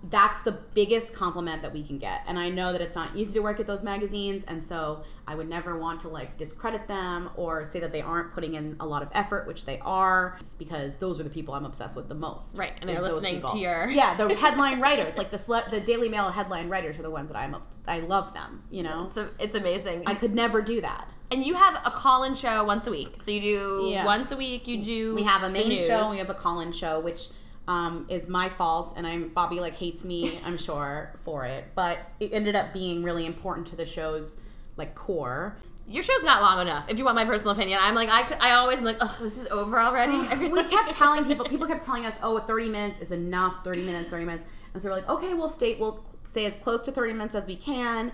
that's the biggest compliment that we can get. And I know that it's not easy to work at those magazines, and so I would never want to like discredit them or say that they aren't putting in a lot of effort, which they are, because those are the people I'm obsessed with the most. Right, and they're listening to your- yeah the headline writers, like the the Daily Mail headline writers are the ones that I'm I love them. You know, It's, a, it's amazing. I could never do that. And you have a call-in show once a week. So you do Yeah. once a week. You do. We have a main show. We have a call-in show, which um, is my fault, and I'm Bobby like hates me. I'm sure for it, but it ended up being really important to the show's like core. Your show's not long enough. If you want my personal opinion, I'm like I, could- I always am like, oh, this is over already. We kept telling people. People kept telling us, "Oh, 30 minutes is enough. 30 minutes, 30 minutes." And so we're like, "Okay, we'll stay. We'll stay as close to 30 minutes as we can."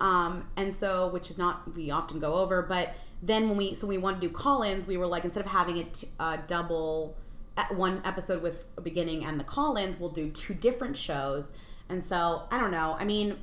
Um, and so, which is not we often go over, but then when we so we want to do call-ins, we were like instead of having it uh, double one episode with a beginning and the call-ins, we'll do two different shows. And so I don't know. I mean,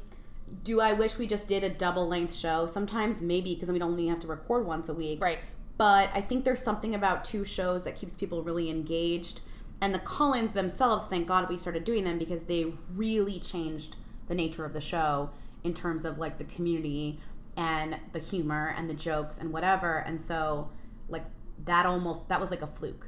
do I wish we just did a double length show? Sometimes maybe because we'd only have to record once a week right. but I think there's something about two shows that keeps people really engaged. And the call-ins themselves, thank God we started doing them because they really changed the nature of the show in terms of like the community and the humor and the jokes and whatever. And so like that almost that was like a fluke.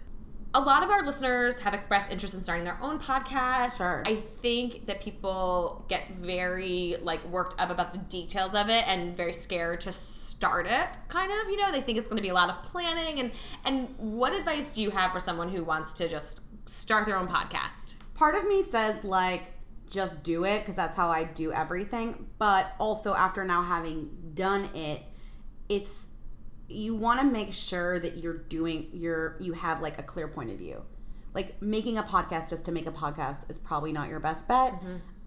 a lot of our listeners have expressed interest in starting their own podcast. Sure. I think that people get very like worked up about the details of it and very scared to start it. Kind of, you know, they think it's going to be a lot of planning and and what advice do you have for someone who wants to just start their own podcast? Part of me says like just do it because that's how I do everything, but also after now having done it, it's you want to make sure that you're doing your you have like a clear point of view. Like making a podcast just to make a podcast is probably not your best bet.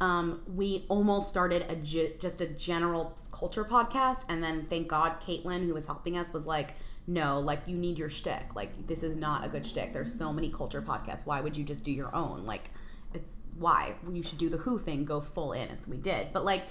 Um, we almost started a just a general culture podcast and then thank god caitlin who was helping us was like no like you need your shtick. Like this is not a good shtick. There's so many culture podcasts. Why would you just do your own? Like it's why you should do the who thing go full in and we did but like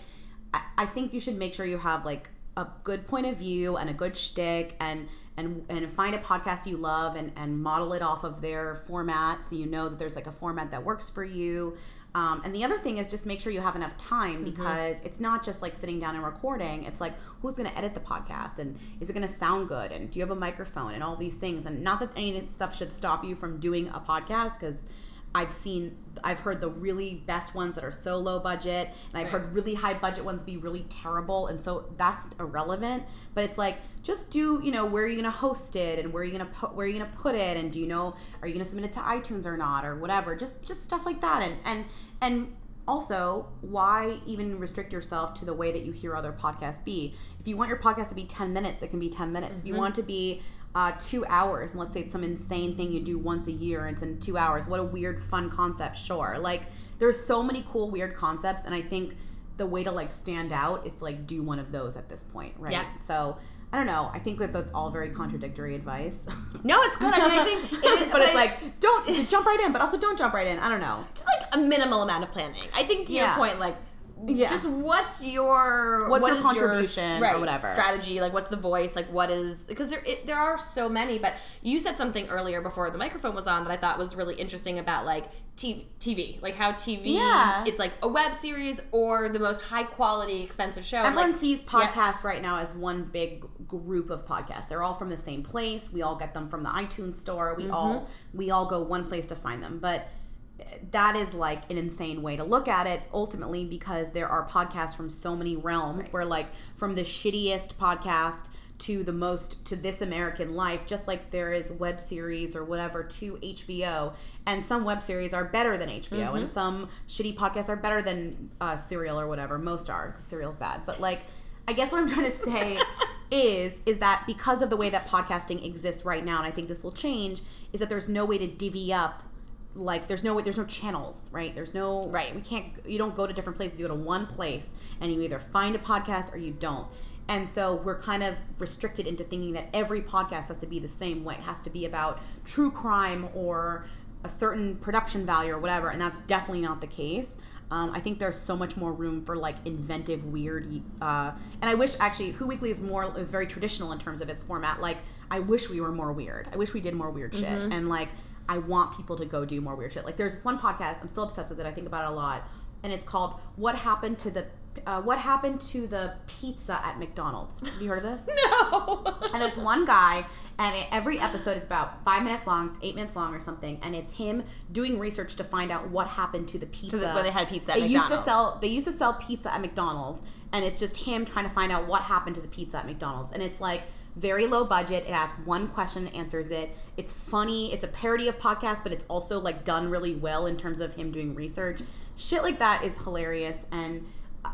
I, I think you should make sure you have like a good point of view and a good shtick and and and find a podcast you love and and model it off of their format so you know that there's like a format that works for you. Um, and the other thing is just make sure you have enough time because it's not just like sitting down and recording. It's like who's going to edit the podcast and is it going to sound good and do you have a microphone and all these things. And not that any of this stuff should stop you from doing a podcast because I've seen, I've heard the really best ones that are so low budget, and I've Right. heard really high budget ones be really terrible, and so that's irrelevant. But it's like just do, you know, where are you going to host it, and where are you going to put, where are you going to put it, and do you know, are you going to submit it to iTunes or not, or whatever. Just just stuff like that, and and and also why even restrict yourself to the way that you hear other podcasts be if you want your podcast to be 10 minutes it can be 10 minutes if you mm-hmm. want to be uh, two hours and let's say it's some insane thing you do once a year and it's in two hours what a weird fun concept sure like there's so many cool weird concepts and i think the way to like stand out is to like do one of those at this point right Yeah. so i don't know i think that that's all very contradictory advice No, it's good. I mean, I think, it is, but it's I- like don't jump right in but also don't jump right in i don't know just like a minimal amount of planning. I think to Yeah. your point, like. Yeah. Just what's your What's what your contribution or right, whatever. strategy? Like, what's the voice? Like, what is because there it, there are so many. But you said something earlier before the microphone was on that I thought was really interesting about like TV, TV like how TV Yeah. it's like a web series or the most high quality expensive show. Everyone like, sees yeah. podcasts right now as one big group of podcasts. They're all from the same place. We all get them from the iTunes store. We mm-hmm. all we all go one place to find them. But that is like an insane way to look at it ultimately because there are podcasts from so many realms where like from the shittiest podcast to the most to this American life just like there is web series or whatever to HBO and some web series are better than HBO and some shitty podcasts are better than uh, Serial or whatever. Most are because Serial's bad. But like I guess what I'm trying to say is is that because of the way that podcasting exists right now and I think this will change is that there's no way to divvy up like there's no way there's no channels right? There's no Right. we can't you don't go to different places. You go to one place and you either find a podcast or you don't. And so we're kind of restricted into thinking that every podcast has to be the same way. It has to be about true crime or a certain production value or whatever and that's definitely not the case. Um, I think there's so much more room for like inventive, weird, uh, and I wish actually Who Weekly is more is very traditional in terms of its format. Like I wish we were more weird. I wish we did more weird shit, and like I want people to go do more weird shit. Like there's this one podcast I'm still obsessed with it. I think about it a lot. and it's called "What Happened to the uh, What Happened to the Pizza at McDonald's." Have you heard of this? No. and it's one guy and it, every episode is about five minutes long eight minutes long or something and it's him doing research to find out what happened to the pizza the- where they had pizza at they used to sell they used to sell pizza at mcdonald's and it's just him trying to find out what happened to the pizza at mcdonald's and it's like very low budget. It asks one question answers it. It's funny. It's a parody of podcasts but it's also like done really well in terms of him doing research. Shit like that is hilarious and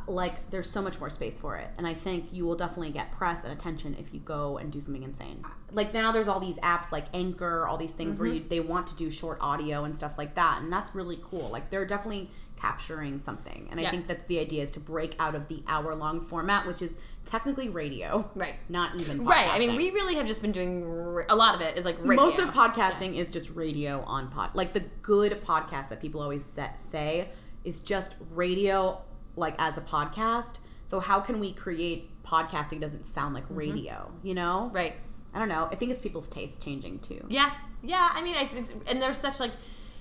like there's so much more space for it. And i think you will definitely get press and attention if you go and do something insane. Like now there's all these apps like anchor all these things where you, mm-hmm. they want to do short audio and stuff like that and that's really cool. Like they're definitely capturing something. And i think that's the idea is to break out of the hour long format which is technically radio Right. not even Right. I mean, we really have just been doing r- a lot of it is like radio. most of podcasting is just radio on pod like the good podcast that people always set, say is just radio like as a podcast so how can we create podcasting doesn't sound like radio you know Mm-hmm. right. i don't know i think it's people's tastes changing too Yeah, yeah. I mean, I think, and there's such like,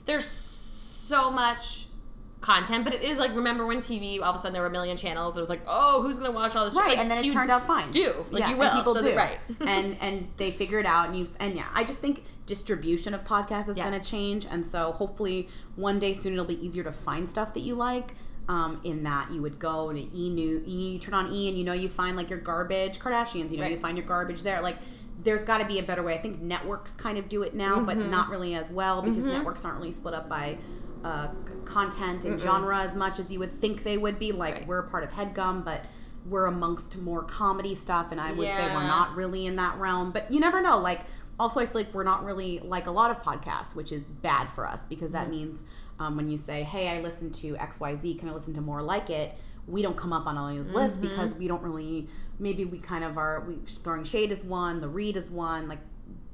there's so much content, but it is like, remember when TV all of a sudden there were a million channels? It was like, oh, who's gonna watch all this? right Like, and then it you turned out fine Do like yeah, you will, people so do right? and and they figure it out and you and yeah i just think distribution of podcasts is Yeah. going to change and so hopefully one day soon it'll be easier to find stuff that you like um, in that you would go to e new e turn on e and you know you find like your garbage kardashians you know you find your garbage there. Like there's got to be a better way. I think networks kind of do it now but Mm-hmm. not really as well because networks aren't really split up by uh, content and genre as much as you would think they would be. Like Right. we're a part of headgum but we're amongst more comedy stuff and i would say we're not really in that realm but you never know. Like also i feel like we're not really like a lot of podcasts which is bad for us because Mm-hmm. that means um, when you say hey i listen to xyz can i listen to more like it we don't come up on all these lists Mm-hmm. because we don't really maybe we kind of are we throwing shade is one the read is one like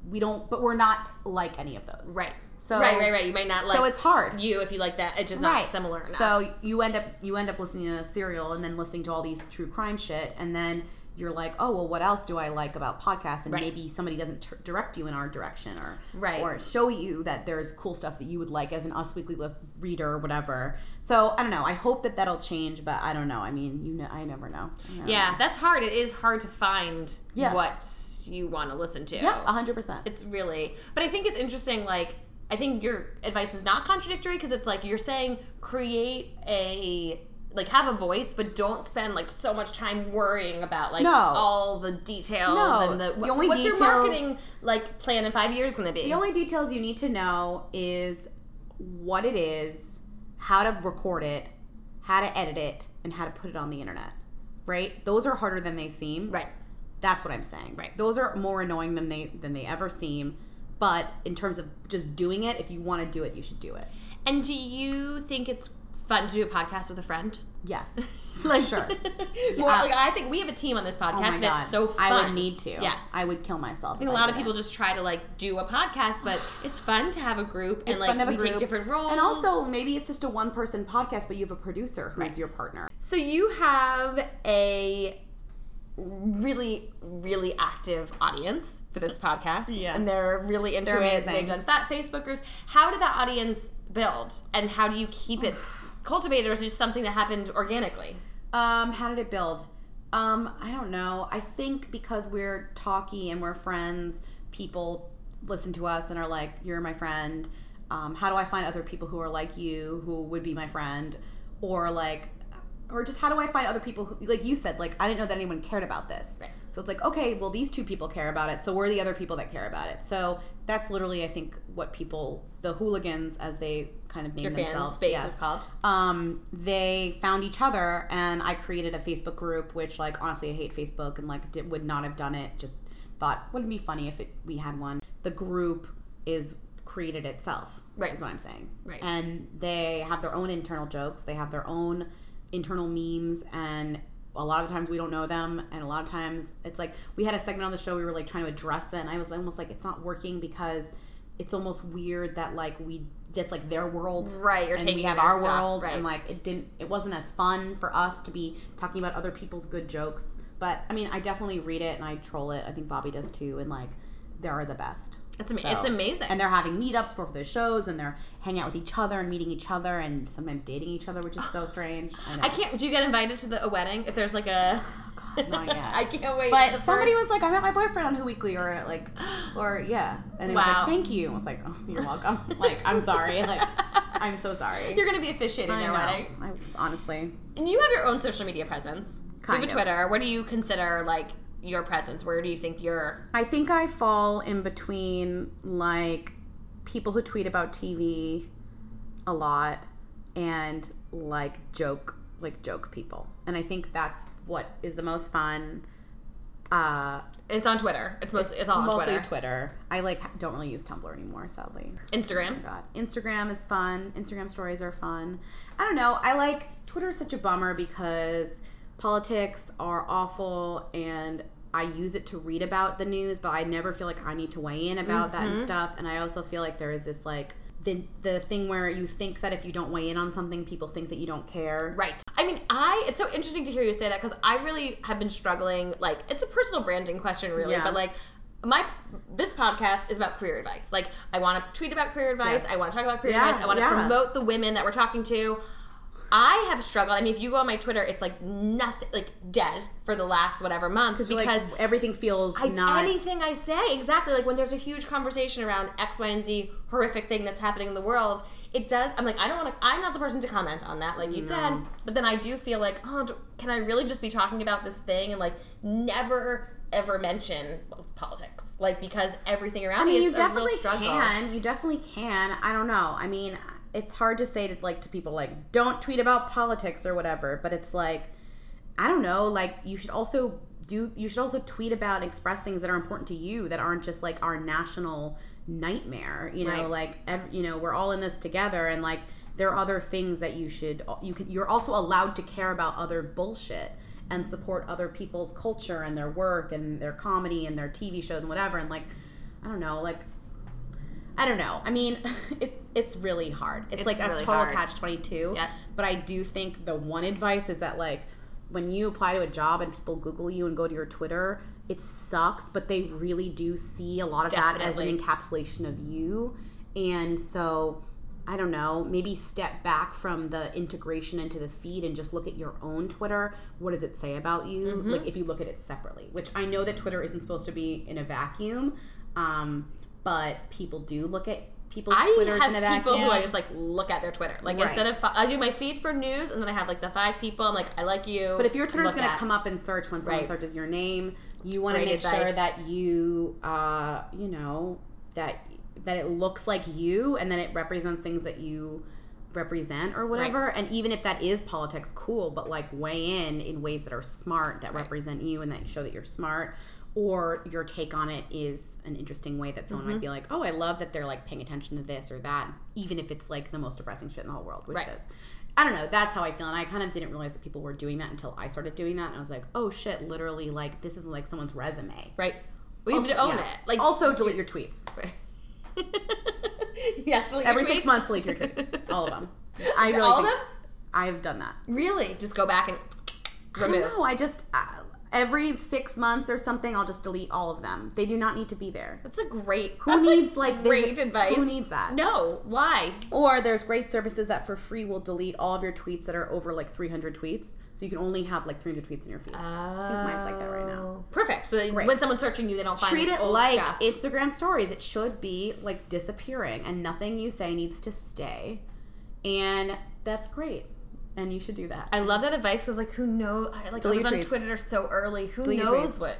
we don't but we're not like any of those Right. So- right, right, right. You might not like. so it's hard you if you like that. It's just not similar enough. so you end up you end up listening to a serial and then listening to all these true crime shit, and then you're like, oh well, what else do I like about podcasts? And Right. maybe somebody doesn't t- direct you in our direction, or Right. or show you that there's cool stuff that you would like as an Us Weekly List reader or whatever. So I don't know. I hope that that'll change, but I don't know. I mean, you know, I never know. I never yeah, know. that's hard. It is hard to find Yes. what you want to listen to. Yep, hundred percent. It's really, but I think it's interesting. Like, I think your advice is not contradictory because it's like you're saying create a like have a voice, but don't spend like so much time worrying about like No. all the details No. and the, The only what's your marketing like plan in five years going to be. The only details you need to know is what it is, how to record it, how to edit it, and how to put it on the internet. Right? Those are harder than they seem. right. That's what I'm saying. Right. Those are more annoying than they than they ever seem. But in terms of just doing it, if you want to do it, you should do it. And do you think it's fun to do a podcast with a friend? Yes. Like, sure. More, like I think we have a team on this oh podcast Oh and god. it's so fun. I would need to. Yeah. I would kill myself. I think a lot of people just try to like do a podcast, but it's fun to have a group and it's like fun to have we take different roles. And also maybe it's just a one person podcast, but you have a producer who's Right. your partner. So you have a really, really active audience for this podcast. Yeah. And they're really into They're it. amazing. They've done fat Facebookers. How did that audience build? And how do you keep it cultivated or is it just something that happened organically? Um, how did it build? Um, I don't know. I think because we're talky and we're friends, people listen to us and are like, "You're my friend." Um, how do I find other people who are like you, who would be my friend, or like, or just how do I find other people who, like you said, like I didn't know that anyone cared about this. Right. So it's like, okay, well, these two people care about it, so we're the other people that care about it. So that's literally, I think, what people, the hooligans, as they kind of name Your themselves, base yes is called. um, they found each other and i created a facebook group which like honestly i hate facebook and like did, would not have done it just thought wouldn't be funny if it, we had one the group is created itself Right. is what i'm saying Right. and they have their own internal jokes they have their own internal memes and a lot of times we don't know them and a lot of times it's like we had a segment on the show we were like trying to address that and i was almost like it's not working because it's almost weird that like we that's like their world Right, you're and we taking have their our stuff, world right. and like it didn't it wasn't as fun for us to be talking about other people's good jokes but i mean i definitely read it and i troll it i think bobby does too and like they are the best It's ama- it's amazing. And they're having meetups for their shows, and they're hanging out with each other and meeting each other, and sometimes dating each other, which is so strange. I, know. I can't. Do you get invited to the a wedding if there's like a? Not yet. I can't wait. But somebody first- was like, I met my boyfriend on Who Weekly, or like, or yeah, and they was like, thank you. I was like, oh, you're welcome. like, I'm sorry. Like, I'm so sorry. You're gonna be officiating I their know. wedding, I was honestly. and you have your own social media presence. So you have Kind a of. Twitter. What do you consider like your presence? Where do you think you're? I think I fall in between like people who tweet about TV a lot and like joke like joke people. And I think that's what is the most fun. Uh It's on Twitter. It's mostly it's, on mostly Twitter. Twitter. I like don't really use Tumblr anymore, sadly. Instagram. Oh God. Instagram is fun. Instagram stories are fun. I don't know. I like Twitter is such a bummer because politics are awful and I use it to read about the news, but I never feel like I need to weigh in about that and stuff. And I also feel like there is this like the the thing where you think that if you don't weigh in on something, people think that you don't care. Right. I mean, I it's so interesting to hear you say that because I really have been struggling. Like, it's a personal branding question, really, Yes. but like. My this podcast is about career advice. Like I want to tweet about career advice. Yes. I want to talk about career Yeah, advice. I want to yeah. promote the women that we're talking to. I have struggled. I mean, if you go on my Twitter, it's like nothing, like dead for the last whatever You're because like everything feels I, not anything I say exactly like when there's a huge conversation around X, Y, and Z horrific thing that's happening in the world. It does. I'm like I don't want to. I'm not the person to comment on that, like you said. But then I do feel like, oh, do- can I really just be talking about this thing and like never ever mention politics, like because everything around I me mean, is you definitely struggle. can. You definitely can. I don't know. I mean, it's hard to say to like to people like don't tweet about politics or whatever, but it's like I don't know, like you should also do you should also tweet about and express things that are important to you that aren't just like our national nightmare, you know, Right. like ev- you know, we're all in this together and like there are other things that you should you can you're also allowed to care about other bullshit and support other people's culture and their work and their comedy and their TV shows and whatever and like I don't know, like I don't know. I mean, it's it's really hard. It's, It's like a total hard. catch twenty two. But I do think the one advice is that like when you apply to a job and people Google you and go to your Twitter, it sucks, but they really do see a lot of that as an encapsulation of you. And so I don't know, maybe step back from the integration into the feed and just look at your own Twitter. What does it say about you? Mm-hmm. Like if you look at it separately, which I know that Twitter isn't supposed to be in a vacuum, um, but people do look at people's I Twitters have in a people vacuum. who I just like look at their Twitter. Like Right. instead of I do my feed for news, and then I have like the five people. I'm like, I like you. But if your Twitter's going to come up in search when someone Right. searches your name, you want to make sure that you, uh, you know, that that it looks like you and then it represents things that you represent or whatever. And even if that is politics, cool. But like weigh in in ways that are smart that represent you and that show that you're smart. Or your take on it is an interesting way that someone Mm-hmm. might be like, "Oh, I love that they're like paying attention to this or that," even if it's like the most depressing shit in the whole world, which Right. is. I don't know. That's how I feel, and I kind of didn't realize that people were doing that until I started doing that, and I was like, "Oh shit!" Literally, like this is like someone's resume. right, we have to own yeah. it. Like also delete your tweets yes, delete your every six months. Delete your tweets, all of them. I really All of them? I've done that. Really, just go back and I don't remove. know. I just uh, every six months or something, I'll just delete all of them. They do not need to be there. That's a great. Who needs, like, the- great advice? who needs that? No, why? Or there's great services that for free will delete all of your tweets that are over like 300 tweets, so you can only have like 300 tweets in your feed. I think mine's like that right now. Oh, perfect. So Great. when someone's searching you, they don't find treat it like stuff. Instagram stories. It should be like disappearing, and nothing you say needs to stay. And that's great, and you should do that. I love that advice because like who knows? I, like Delete I was on tweets. Twitter so early. Who Delete knows tweets. what?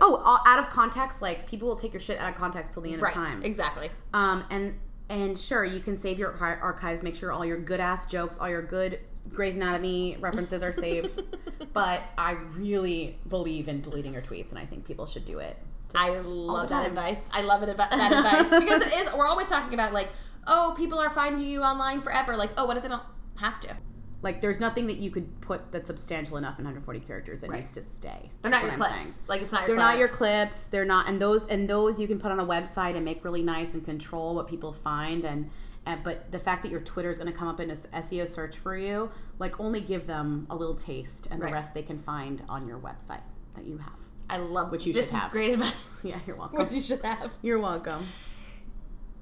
oh, all- out of context, like people will take your shit out of context till the end Right. of time. Exactly. Um, and and sure, you can save your archi- archives. Make sure all your good ass jokes, all your good Grey's Anatomy references are saved. but I really believe in deleting your tweets, and I think people should do it. I love that advice. I love it about that advice because it is. We're always talking about like, oh, people are finding you online forever. Like, oh, what if they don't have to? Like, there's nothing that you could put that's substantial enough in 140 characters that Right. needs to stay. They're not your clips. I'm saying. Like, it's not your. They're clips. not your clips. They're not, and those and those you can put on a website and make really nice and control what people find. And, and but the fact that your Twitter is going to come up in a SEO search for you, like only give them a little taste, and Right. the rest they can find on your website that you have. I love Which you this should is have. great advice. Yeah, you're welcome. Which you should have. You're welcome.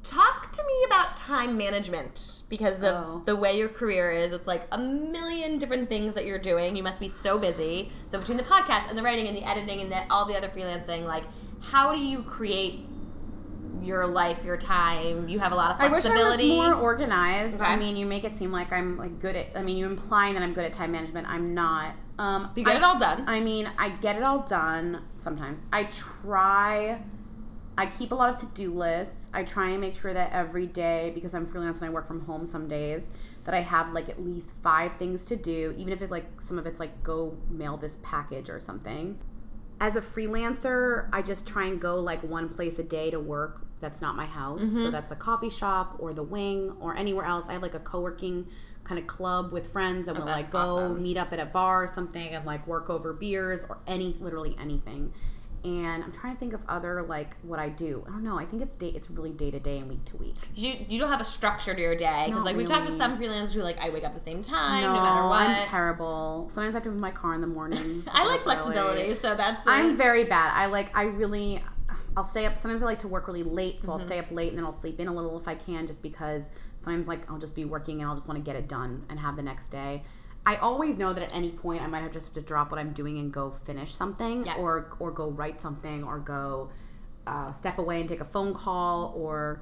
Talk to me about time management because of Oh. the way your career is. It's like a million different things that you're doing. You must be so busy. So between the podcast and the writing and the editing and the, all the other freelancing, like how do you create your life, your time? You have a lot of flexibility. I wish I was more organized. I mean, you make it seem like I'm like good at. I mean, you implying that I'm good at time management. I'm not. Um, you get I- it all done. I mean, I get it all done sometimes. I try. I keep a lot of to do lists. I try and make sure that every day, because I'm freelance and I work from home some days, that I have like at least five things to do, even if it's like some of it's like go mail this package or something. As a freelancer, I just try and go like one place a day to work that's not my house. Mm-hmm. So that's a coffee shop or the wing or anywhere else. I have like a co working kind of club with friends and we'll Oh, like go awesome. meet up at a bar or something and like work over beers or any literally anything. And I'm trying to think of other like what I do. I don't know. I think it's day. It's really day to day and week to week. you you don't have a structure to your day because like we talked to some freelancers who like I wake up the same time no, no, matter what. I'm terrible. Sometimes I have to move my car in the morning. I like flexibility, so that's the, I'm very bad. I like. I really. I'll stay up. Sometimes I like to work really late, so I'll Mm-hmm. stay up late and then I'll sleep in a little if I can, just because sometimes like I'll just be working and I'll just want to get it done and have the next day. I always know that at any point I might have just have to drop what I'm doing and go finish something, Yeah. or or go write something, or go uh, step away and take a phone call, or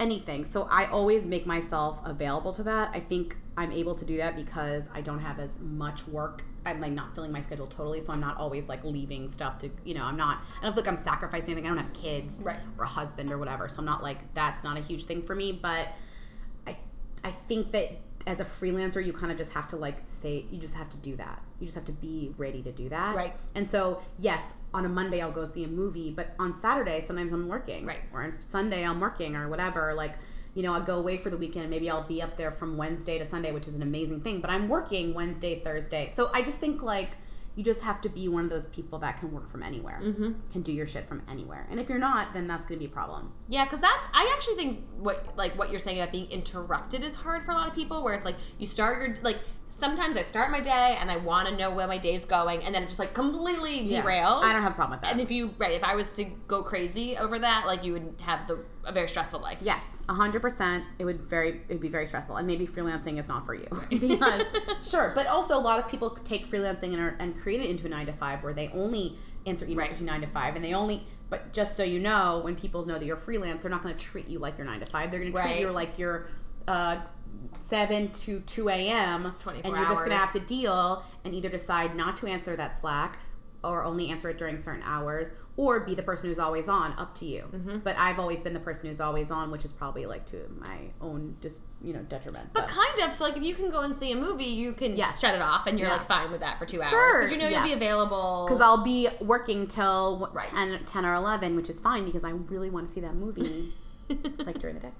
anything. So I always make myself available to that. I think I'm able to do that because I don't have as much work. I'm like not filling my schedule totally, so I'm not always like leaving stuff to you know. I'm not. I don't feel like I'm sacrificing anything. I don't have kids Right. or a husband or whatever, so I'm not like that's not a huge thing for me. But I I think that as a freelancer, you kind of just have to like say you just have to do that. You just have to be ready to do that. Right. And so yes, on a Monday I'll go see a movie, but on Saturday sometimes I'm working. Right. Or on Sunday I'm working or whatever. Like you know, I'll go away for the weekend and maybe I'll be up there from Wednesday to Sunday, which is an amazing thing. But I'm working Wednesday, Thursday. So I just think like you just have to be one of those people that can work from anywhere, mm-hmm. can do your shit from anywhere. And if you're not, then that's going to be a problem. Yeah, because that's I actually think what like what you're saying about being interrupted is hard for a lot of people. Where it's like you start your like sometimes I start my day and I want to know where my day's going, and then it just like completely Yeah. derails. I don't have a problem with that. And if you right, if I was to go crazy over that, like you would have the a very stressful life. Yes, hundred percent. It would very it would be very stressful, and maybe freelancing is not for you because sure, but also a lot of people take freelancing and, are, and create it into a nine to five where they only answer emails Right. between nine to five, and they only. But just so you know, when people know that you're freelance, they're not going to treat you like you're nine to five. They're going to treat you like you're. Uh, 7 to 2 a.m. and you're just going to have to deal and either decide not to answer that Slack or only answer it during certain hours or be the person who's always on up to you Mm-hmm. but i've always been the person who's always on which is probably like to my own dis you know detriment But kind of, so like if you can go and see a movie, you can Yes. shut it off, and you're Yeah. like fine with that for two hours because you know you'll be available. because i'll be working till Right. 10, 10 or 11 which is fine because i really want to see that movie like during the day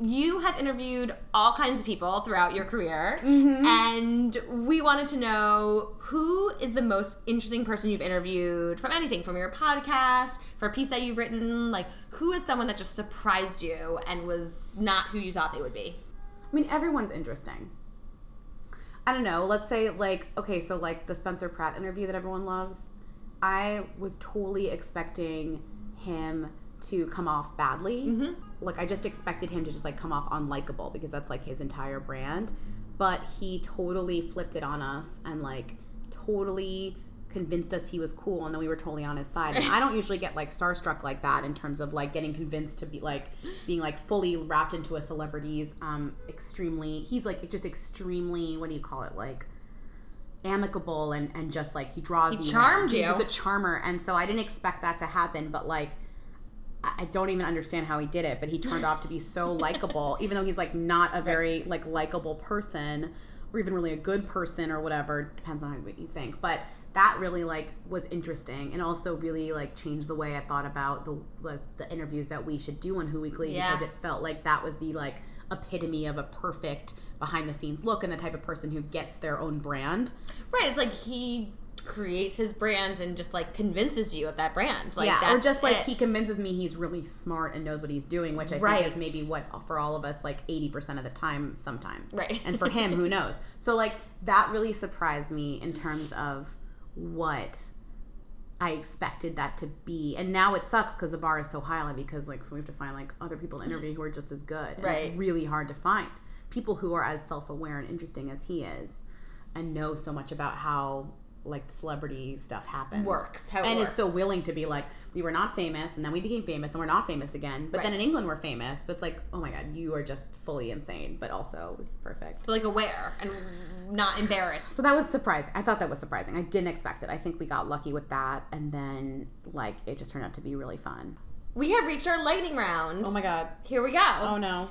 you have interviewed all kinds of people throughout your career, Mm-hmm. and we wanted to know who is the most interesting person you've interviewed from anything, from your podcast, for a piece that you've written. Like, who is someone that just surprised you and was not who you thought they would be? I mean, everyone's interesting. I don't know. Let's say, like, okay, so like the Spencer Pratt interview that everyone loves. I was totally expecting him to come off badly. Like, I just expected him to just like come off unlikable because that's like his entire brand. But he totally flipped it on us and like totally convinced us he was cool and then we were totally on his side. And I don't usually get like starstruck like that in terms of like getting convinced to be like being like fully wrapped into a celebrity's um extremely he's like just extremely what do you call it like amicable and and just like he draws He you in. charmed He's you. just a charmer and so I didn't expect that to happen but like I don't even understand how he did it, but he turned off to be so likable, even though he's like not a very like likable person, or even really a good person or whatever. Depends on what you think. But that really like was interesting, and also really like changed the way I thought about the like the interviews that we should do on Who Weekly Yeah. because it felt like that was the like epitome of a perfect behind the scenes look and the type of person who gets their own brand. Right. It's like he creates his brand and just like convinces you of that brand. Like, yeah, or just like it. he convinces me he's really smart and knows what he's doing, which I Right. think is maybe what for all of us like eighty percent of the time sometimes. Right. And for him, who knows? So like that really surprised me in terms of what I expected that to be. And now it sucks because the bar is so high and because like so we have to find like other people to interview who are just as good. And Right. It's really hard to find people who are as self-aware and interesting as he is and know so much about how like celebrity stuff happens Works, how it and is so willing to be like we were not famous and then we became famous and we're not famous again but then in england we're famous but it's like oh my god you are just fully insane but also it's perfect like aware and not embarrassed. so that was surprising i thought that was surprising i didn't expect it i think we got lucky with that and then like it just turned out to be really fun We have reached our lightning round. Oh my god Here we go. oh no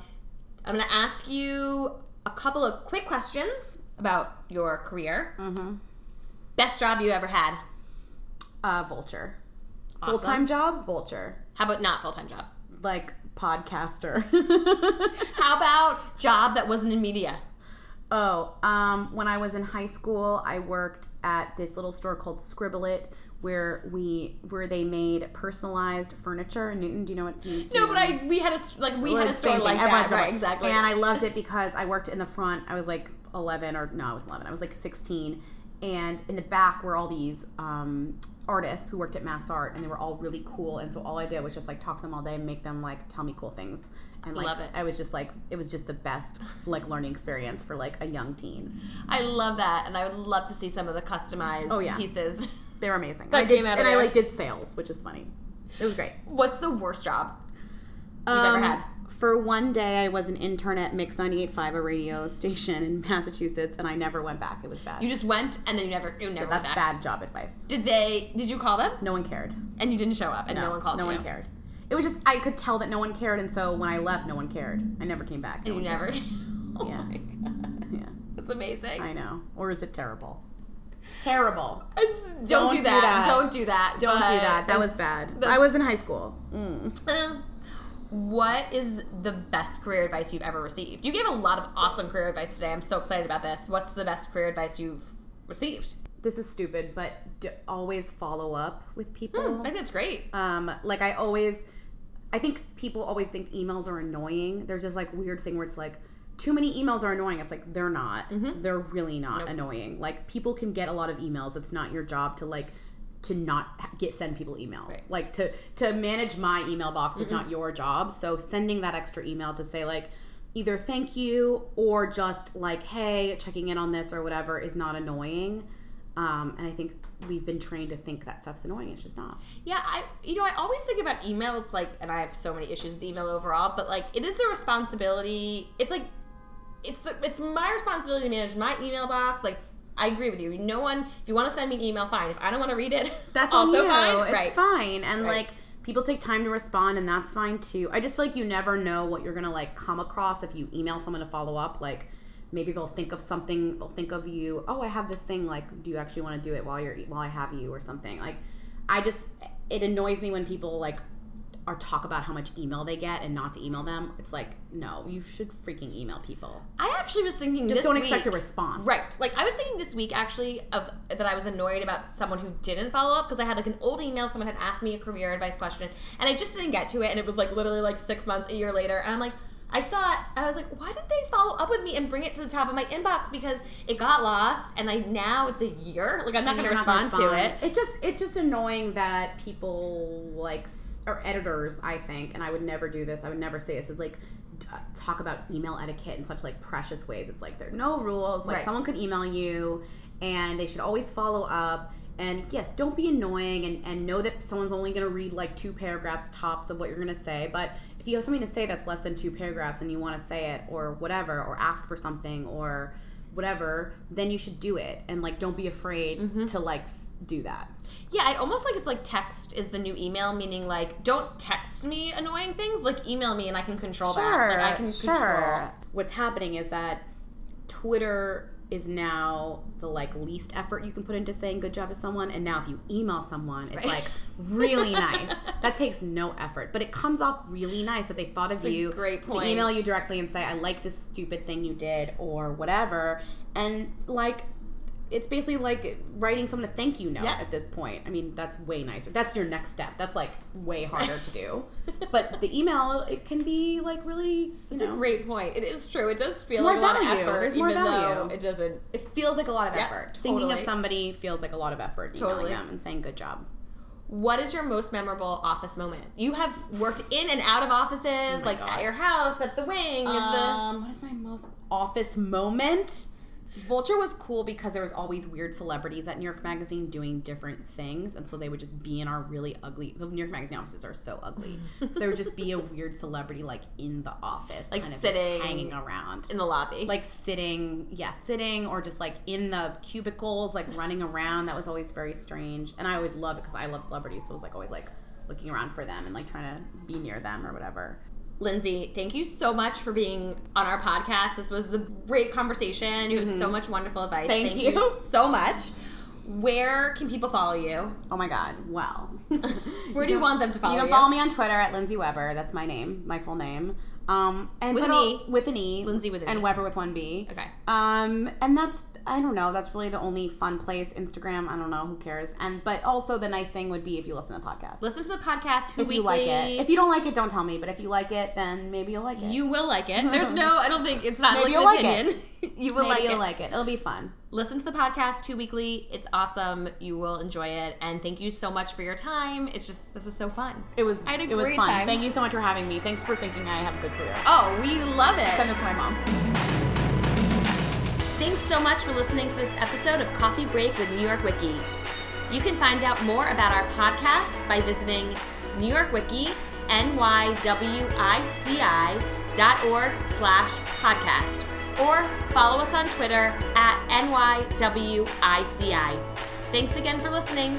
I'm going to ask you a couple of quick questions about your career. mm-hmm. Best job you ever had? uh vulture Awesome. full-time job vulture How about not full time job? like podcaster How about job that wasn't in media? Oh, um, when I was in high school, I worked at this little store called Scribble It, where we where they made personalized furniture. Newton, do you know what? Do you, do No, you but I we had a like we had a store like. That, right? Exactly. And I loved it because I worked in the front. I was like 11 or no, I was 11. I was like 16. And in the back were all these um, artists who worked at Mass Art, and they were all really cool. And so all I did was just like talk to them all day and make them like tell me cool things. And like Love it. I was just like it was just the best like learning experience for like a young teen. I love that, and I would love to see some of the customized Oh, yeah. pieces. They were amazing. That I did, came out of and I like did sales, which is funny. It was great. What's the worst job you've ever Um, had? For one day, I was an intern at Mix 98.5, a radio station in Massachusetts, and I never went back. It was bad. You just went and then you never you never went That's bad job advice. Did they? Did you call them? No one cared. And you didn't show up, and no, one called no you. No one cared. It was just I could tell that no one cared, and so when I left, no one cared. I never came back. No And you never. oh Yeah. my god, Yeah, that's amazing. I know. Or is it terrible? Terrible. It's- don't, Don't do, that. that. Don't do that. Don't do that. That was bad. I was in high school. Mm. Um, what is the best career advice you've ever received? You gave a lot of awesome career advice today. I'm so excited about this. What's the best career advice you've received? This is stupid, but d- always follow up with people. Hmm, I think that's great. Um, like I always, I think people always think emails are annoying. There's this like weird thing where it's like too many emails are annoying. It's like they're not. They're really not Mm-hmm. Nope. annoying. Like people can get a lot of emails. It's not your job to like to not get send people emails. Right. Like to to manage my email box is not your job. So sending that extra email to say like either thank you or just like hey checking in on this or whatever is not annoying. Um, and I think we've been trained to think that stuff's annoying. It's just not. Yeah, I you know I always think about email. It's like, and I have so many issues with email overall, but like it is the responsibility. It's like it's the it's my responsibility to manage my email box. Like I agree with you. No one, if you want to send me an email, fine. If I don't want to read it, That's also fine. It's right. fine. And Right. like people take time to respond and that's fine too. I just feel like you never know what you're gonna like come across if you email someone to follow up. Like maybe they'll think of something, they'll think of you, oh I have this thing, like, do you actually want to do it while you're while I have you or something? Like I just it annoys me when people like are talk about how much email they get and not to email them. It's like, no, you should freaking email people. I actually was thinking Just don't expect a response. Right. Like I was thinking this week actually of that I was annoyed about someone who didn't follow up because I had like an old email someone had asked me a career advice question and I just didn't get to it and it was like literally like 6 months a year later and I'm like I saw it and I was like why did they follow up with me and bring it to the top of my inbox because it got lost and I now it's a year like I'm not going to respond, to it. It's just it's just annoying that people like or editors, I think, and I would never do this. I would never say this is like talk about email etiquette in such like precious ways. It's like there are no rules. Like Right. someone could email you, and they should always follow up. And yes, don't be annoying and, and know that someone's only going to read like two paragraphs tops of what you're going to say. But you have something to say that's less than two paragraphs and you want to say it or whatever, or ask for something or whatever, then you should do it. And like, don't be afraid Mm-hmm. to like do that. Yeah, I almost like it's like text is the new email, meaning like don't text me annoying things, like email me and I can control that. Like I can control. What's happening is that Twitter is now the like least effort you can put into saying good job to someone, and now if you email someone, it's Right. like really nice. That takes no effort, but it comes off really nice that they thought of you great to email you directly and say I like this stupid thing you did or whatever, and like. It's basically like writing someone a thank you note Yeah. at this point. I mean, that's way nicer. That's your next step. That's like way harder to do. But the email, it can be like really, you It's know, a great point. It is true. It does feel like a lot of effort. There's more even value. Though it doesn't. it feels like a lot of Yeah, effort. Thinking of somebody feels like a lot of effort. Emailing Totally. them and saying good job. What is your most memorable office moment? You have worked in and out of offices, like Oh God. at your house, at the wing, at the. Um, what is my most office moment? Vulture was cool because there was always weird celebrities at New York Magazine doing different things, and so they would just be in our really ugly. The New York Magazine offices are so ugly, so there would just be a weird celebrity like in the office, Like kind of sitting hanging around, in the lobby. like sitting, yeah, sitting or just like in the cubicles, like running around. That was always very strange, and I always love it because I love celebrities, so it was like always like looking around for them and like trying to be near them or whatever. Lindsey, thank you so much for being on our podcast. This was the great conversation. You had so much wonderful advice. Mm-hmm. Thank you. so much. Where can people follow you? Oh my God. Well, Where do you want them to follow You You can you? follow me on Twitter at Lindsey Weber. That's my name, my full name. Um, and With an E. With an E. Lindsey with an E. and E. Weber with one B. Okay. Um, and that's I don't know. That's really the only fun place. Instagram. I don't know. Who cares? And but also the nice thing would be if you listen to the podcast. Listen to the podcast. Who if you like it. If you don't like it, don't tell me. But if you like it, then maybe you'll like it. you will like it. There's no. I don't think it's not Maybe you'll like it. you will maybe like you'll it. like it. It'll be fun. Listen to the podcast two weekly. It's awesome. You will enjoy it. And thank you so much for your time. It's just this was so fun. It was. I had a it was great fun. time. Thank you so much for having me. Thanks for thinking I have a good career. Oh, we love it. Send this to my mom. Thanks so much for listening to this episode of Coffee Break with New York Wiki. You can find out more about our podcast by visiting New York Wiki, nywici.org slash podcast, or follow us on Twitter at nywici. Thanks again for listening.